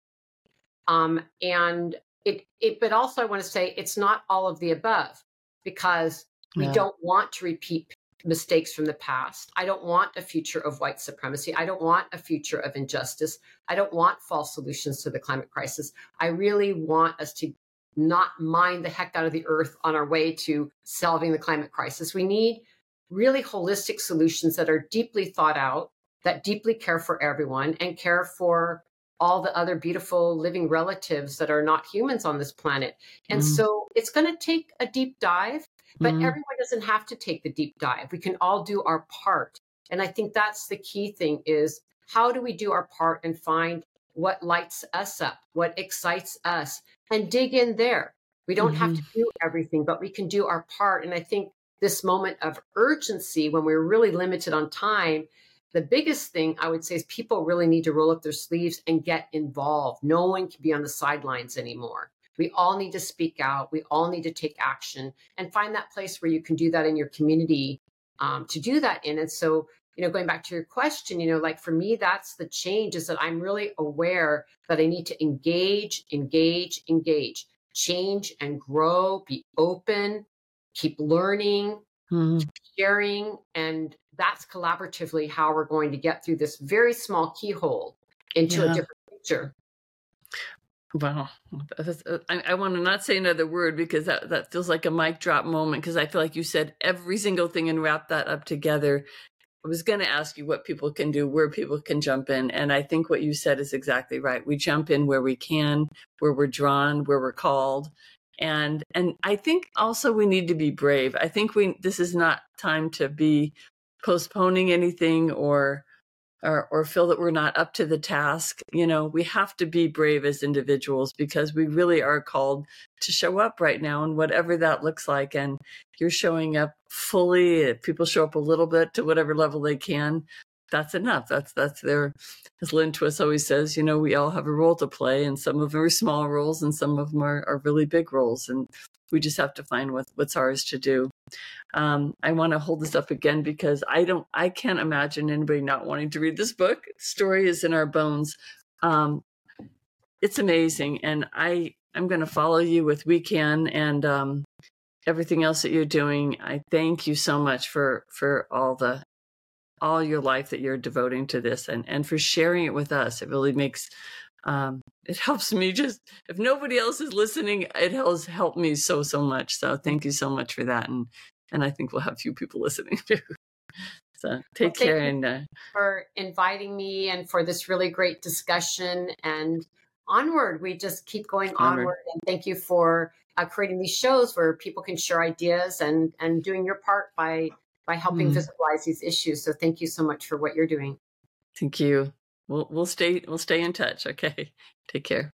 Um, and it, it, but also I want to say it's not all of the above because we yeah. don't want to repeat mistakes from the past. I don't want a future of white supremacy. I don't want a future of injustice. I don't want false solutions to the climate crisis. I really want us to not mine the heck out of the earth on our way to solving the climate crisis. We need really holistic solutions that are deeply thought out, that deeply care for everyone and care for all the other beautiful living relatives that are not humans on this planet. And mm. so it's going to take a deep dive, but mm. everyone doesn't have to take the deep dive. We can all do our part. And I think that's the key thing is how do we do our part and find what lights us up, what excites us and dig in there. We don't mm-hmm. have to do everything, but we can do our part. And I think this moment of urgency when we're really limited on time, the biggest thing I would say is people really need to roll up their sleeves and get involved. No one can be on the sidelines anymore. We all need to speak out. We all need to take action and find that place where you can do that in your community um, to do that in. And so, you know, going back to your question, you know, like for me, that's the change is that I'm really aware that I need to engage, engage, engage, change and grow, be open, keep learning, mm-hmm. Sharing. And that's collaboratively how we're going to get through this very small keyhole into yeah. a different future. Wow. Uh, I, I, want to not say another word because that, that feels like a mic drop moment because I feel like you said every single thing and wrapped that up together. I was going to ask you what people can do, where people can jump in. And I think what you said is exactly right. We jump in where we can, where we're drawn, where we're called and and i think also we need to be brave. I think we this is not time to be postponing anything or or, or feel that we're not up to the task. You know we have to be brave as individuals because we really are called to show up right now and whatever that looks like. And you're showing up fully. If people show up a little bit to whatever level they can that's enough. That's that's their as Lynn Twist always says, you know, we all have a role to play and some of them are small roles and some of them are, are really big roles. And we just have to find what, what's ours to do. Um, I want to hold this up again because I don't I can't imagine anybody not wanting to read this book. Story is in our bones. Um, it's amazing. And I I'm going to follow you with WECAN and um, everything else that you're doing. I thank you so much for for all the all your life that you're devoting to this and and for sharing it with us. It really makes um, it helps me just if nobody else is listening, it has helped me so so much. So thank you so much for that, and and I think we'll have a few people listening too. So take well, care and uh, for inviting me and for this really great discussion and onward. We just keep going onward, onward and thank you for uh, creating these shows where people can share ideas and and doing your part by by helping mm. visualize these issues. So thank you so much for what you're doing. Thank you. We'll we'll stay we'll stay in touch. Okay. Take care.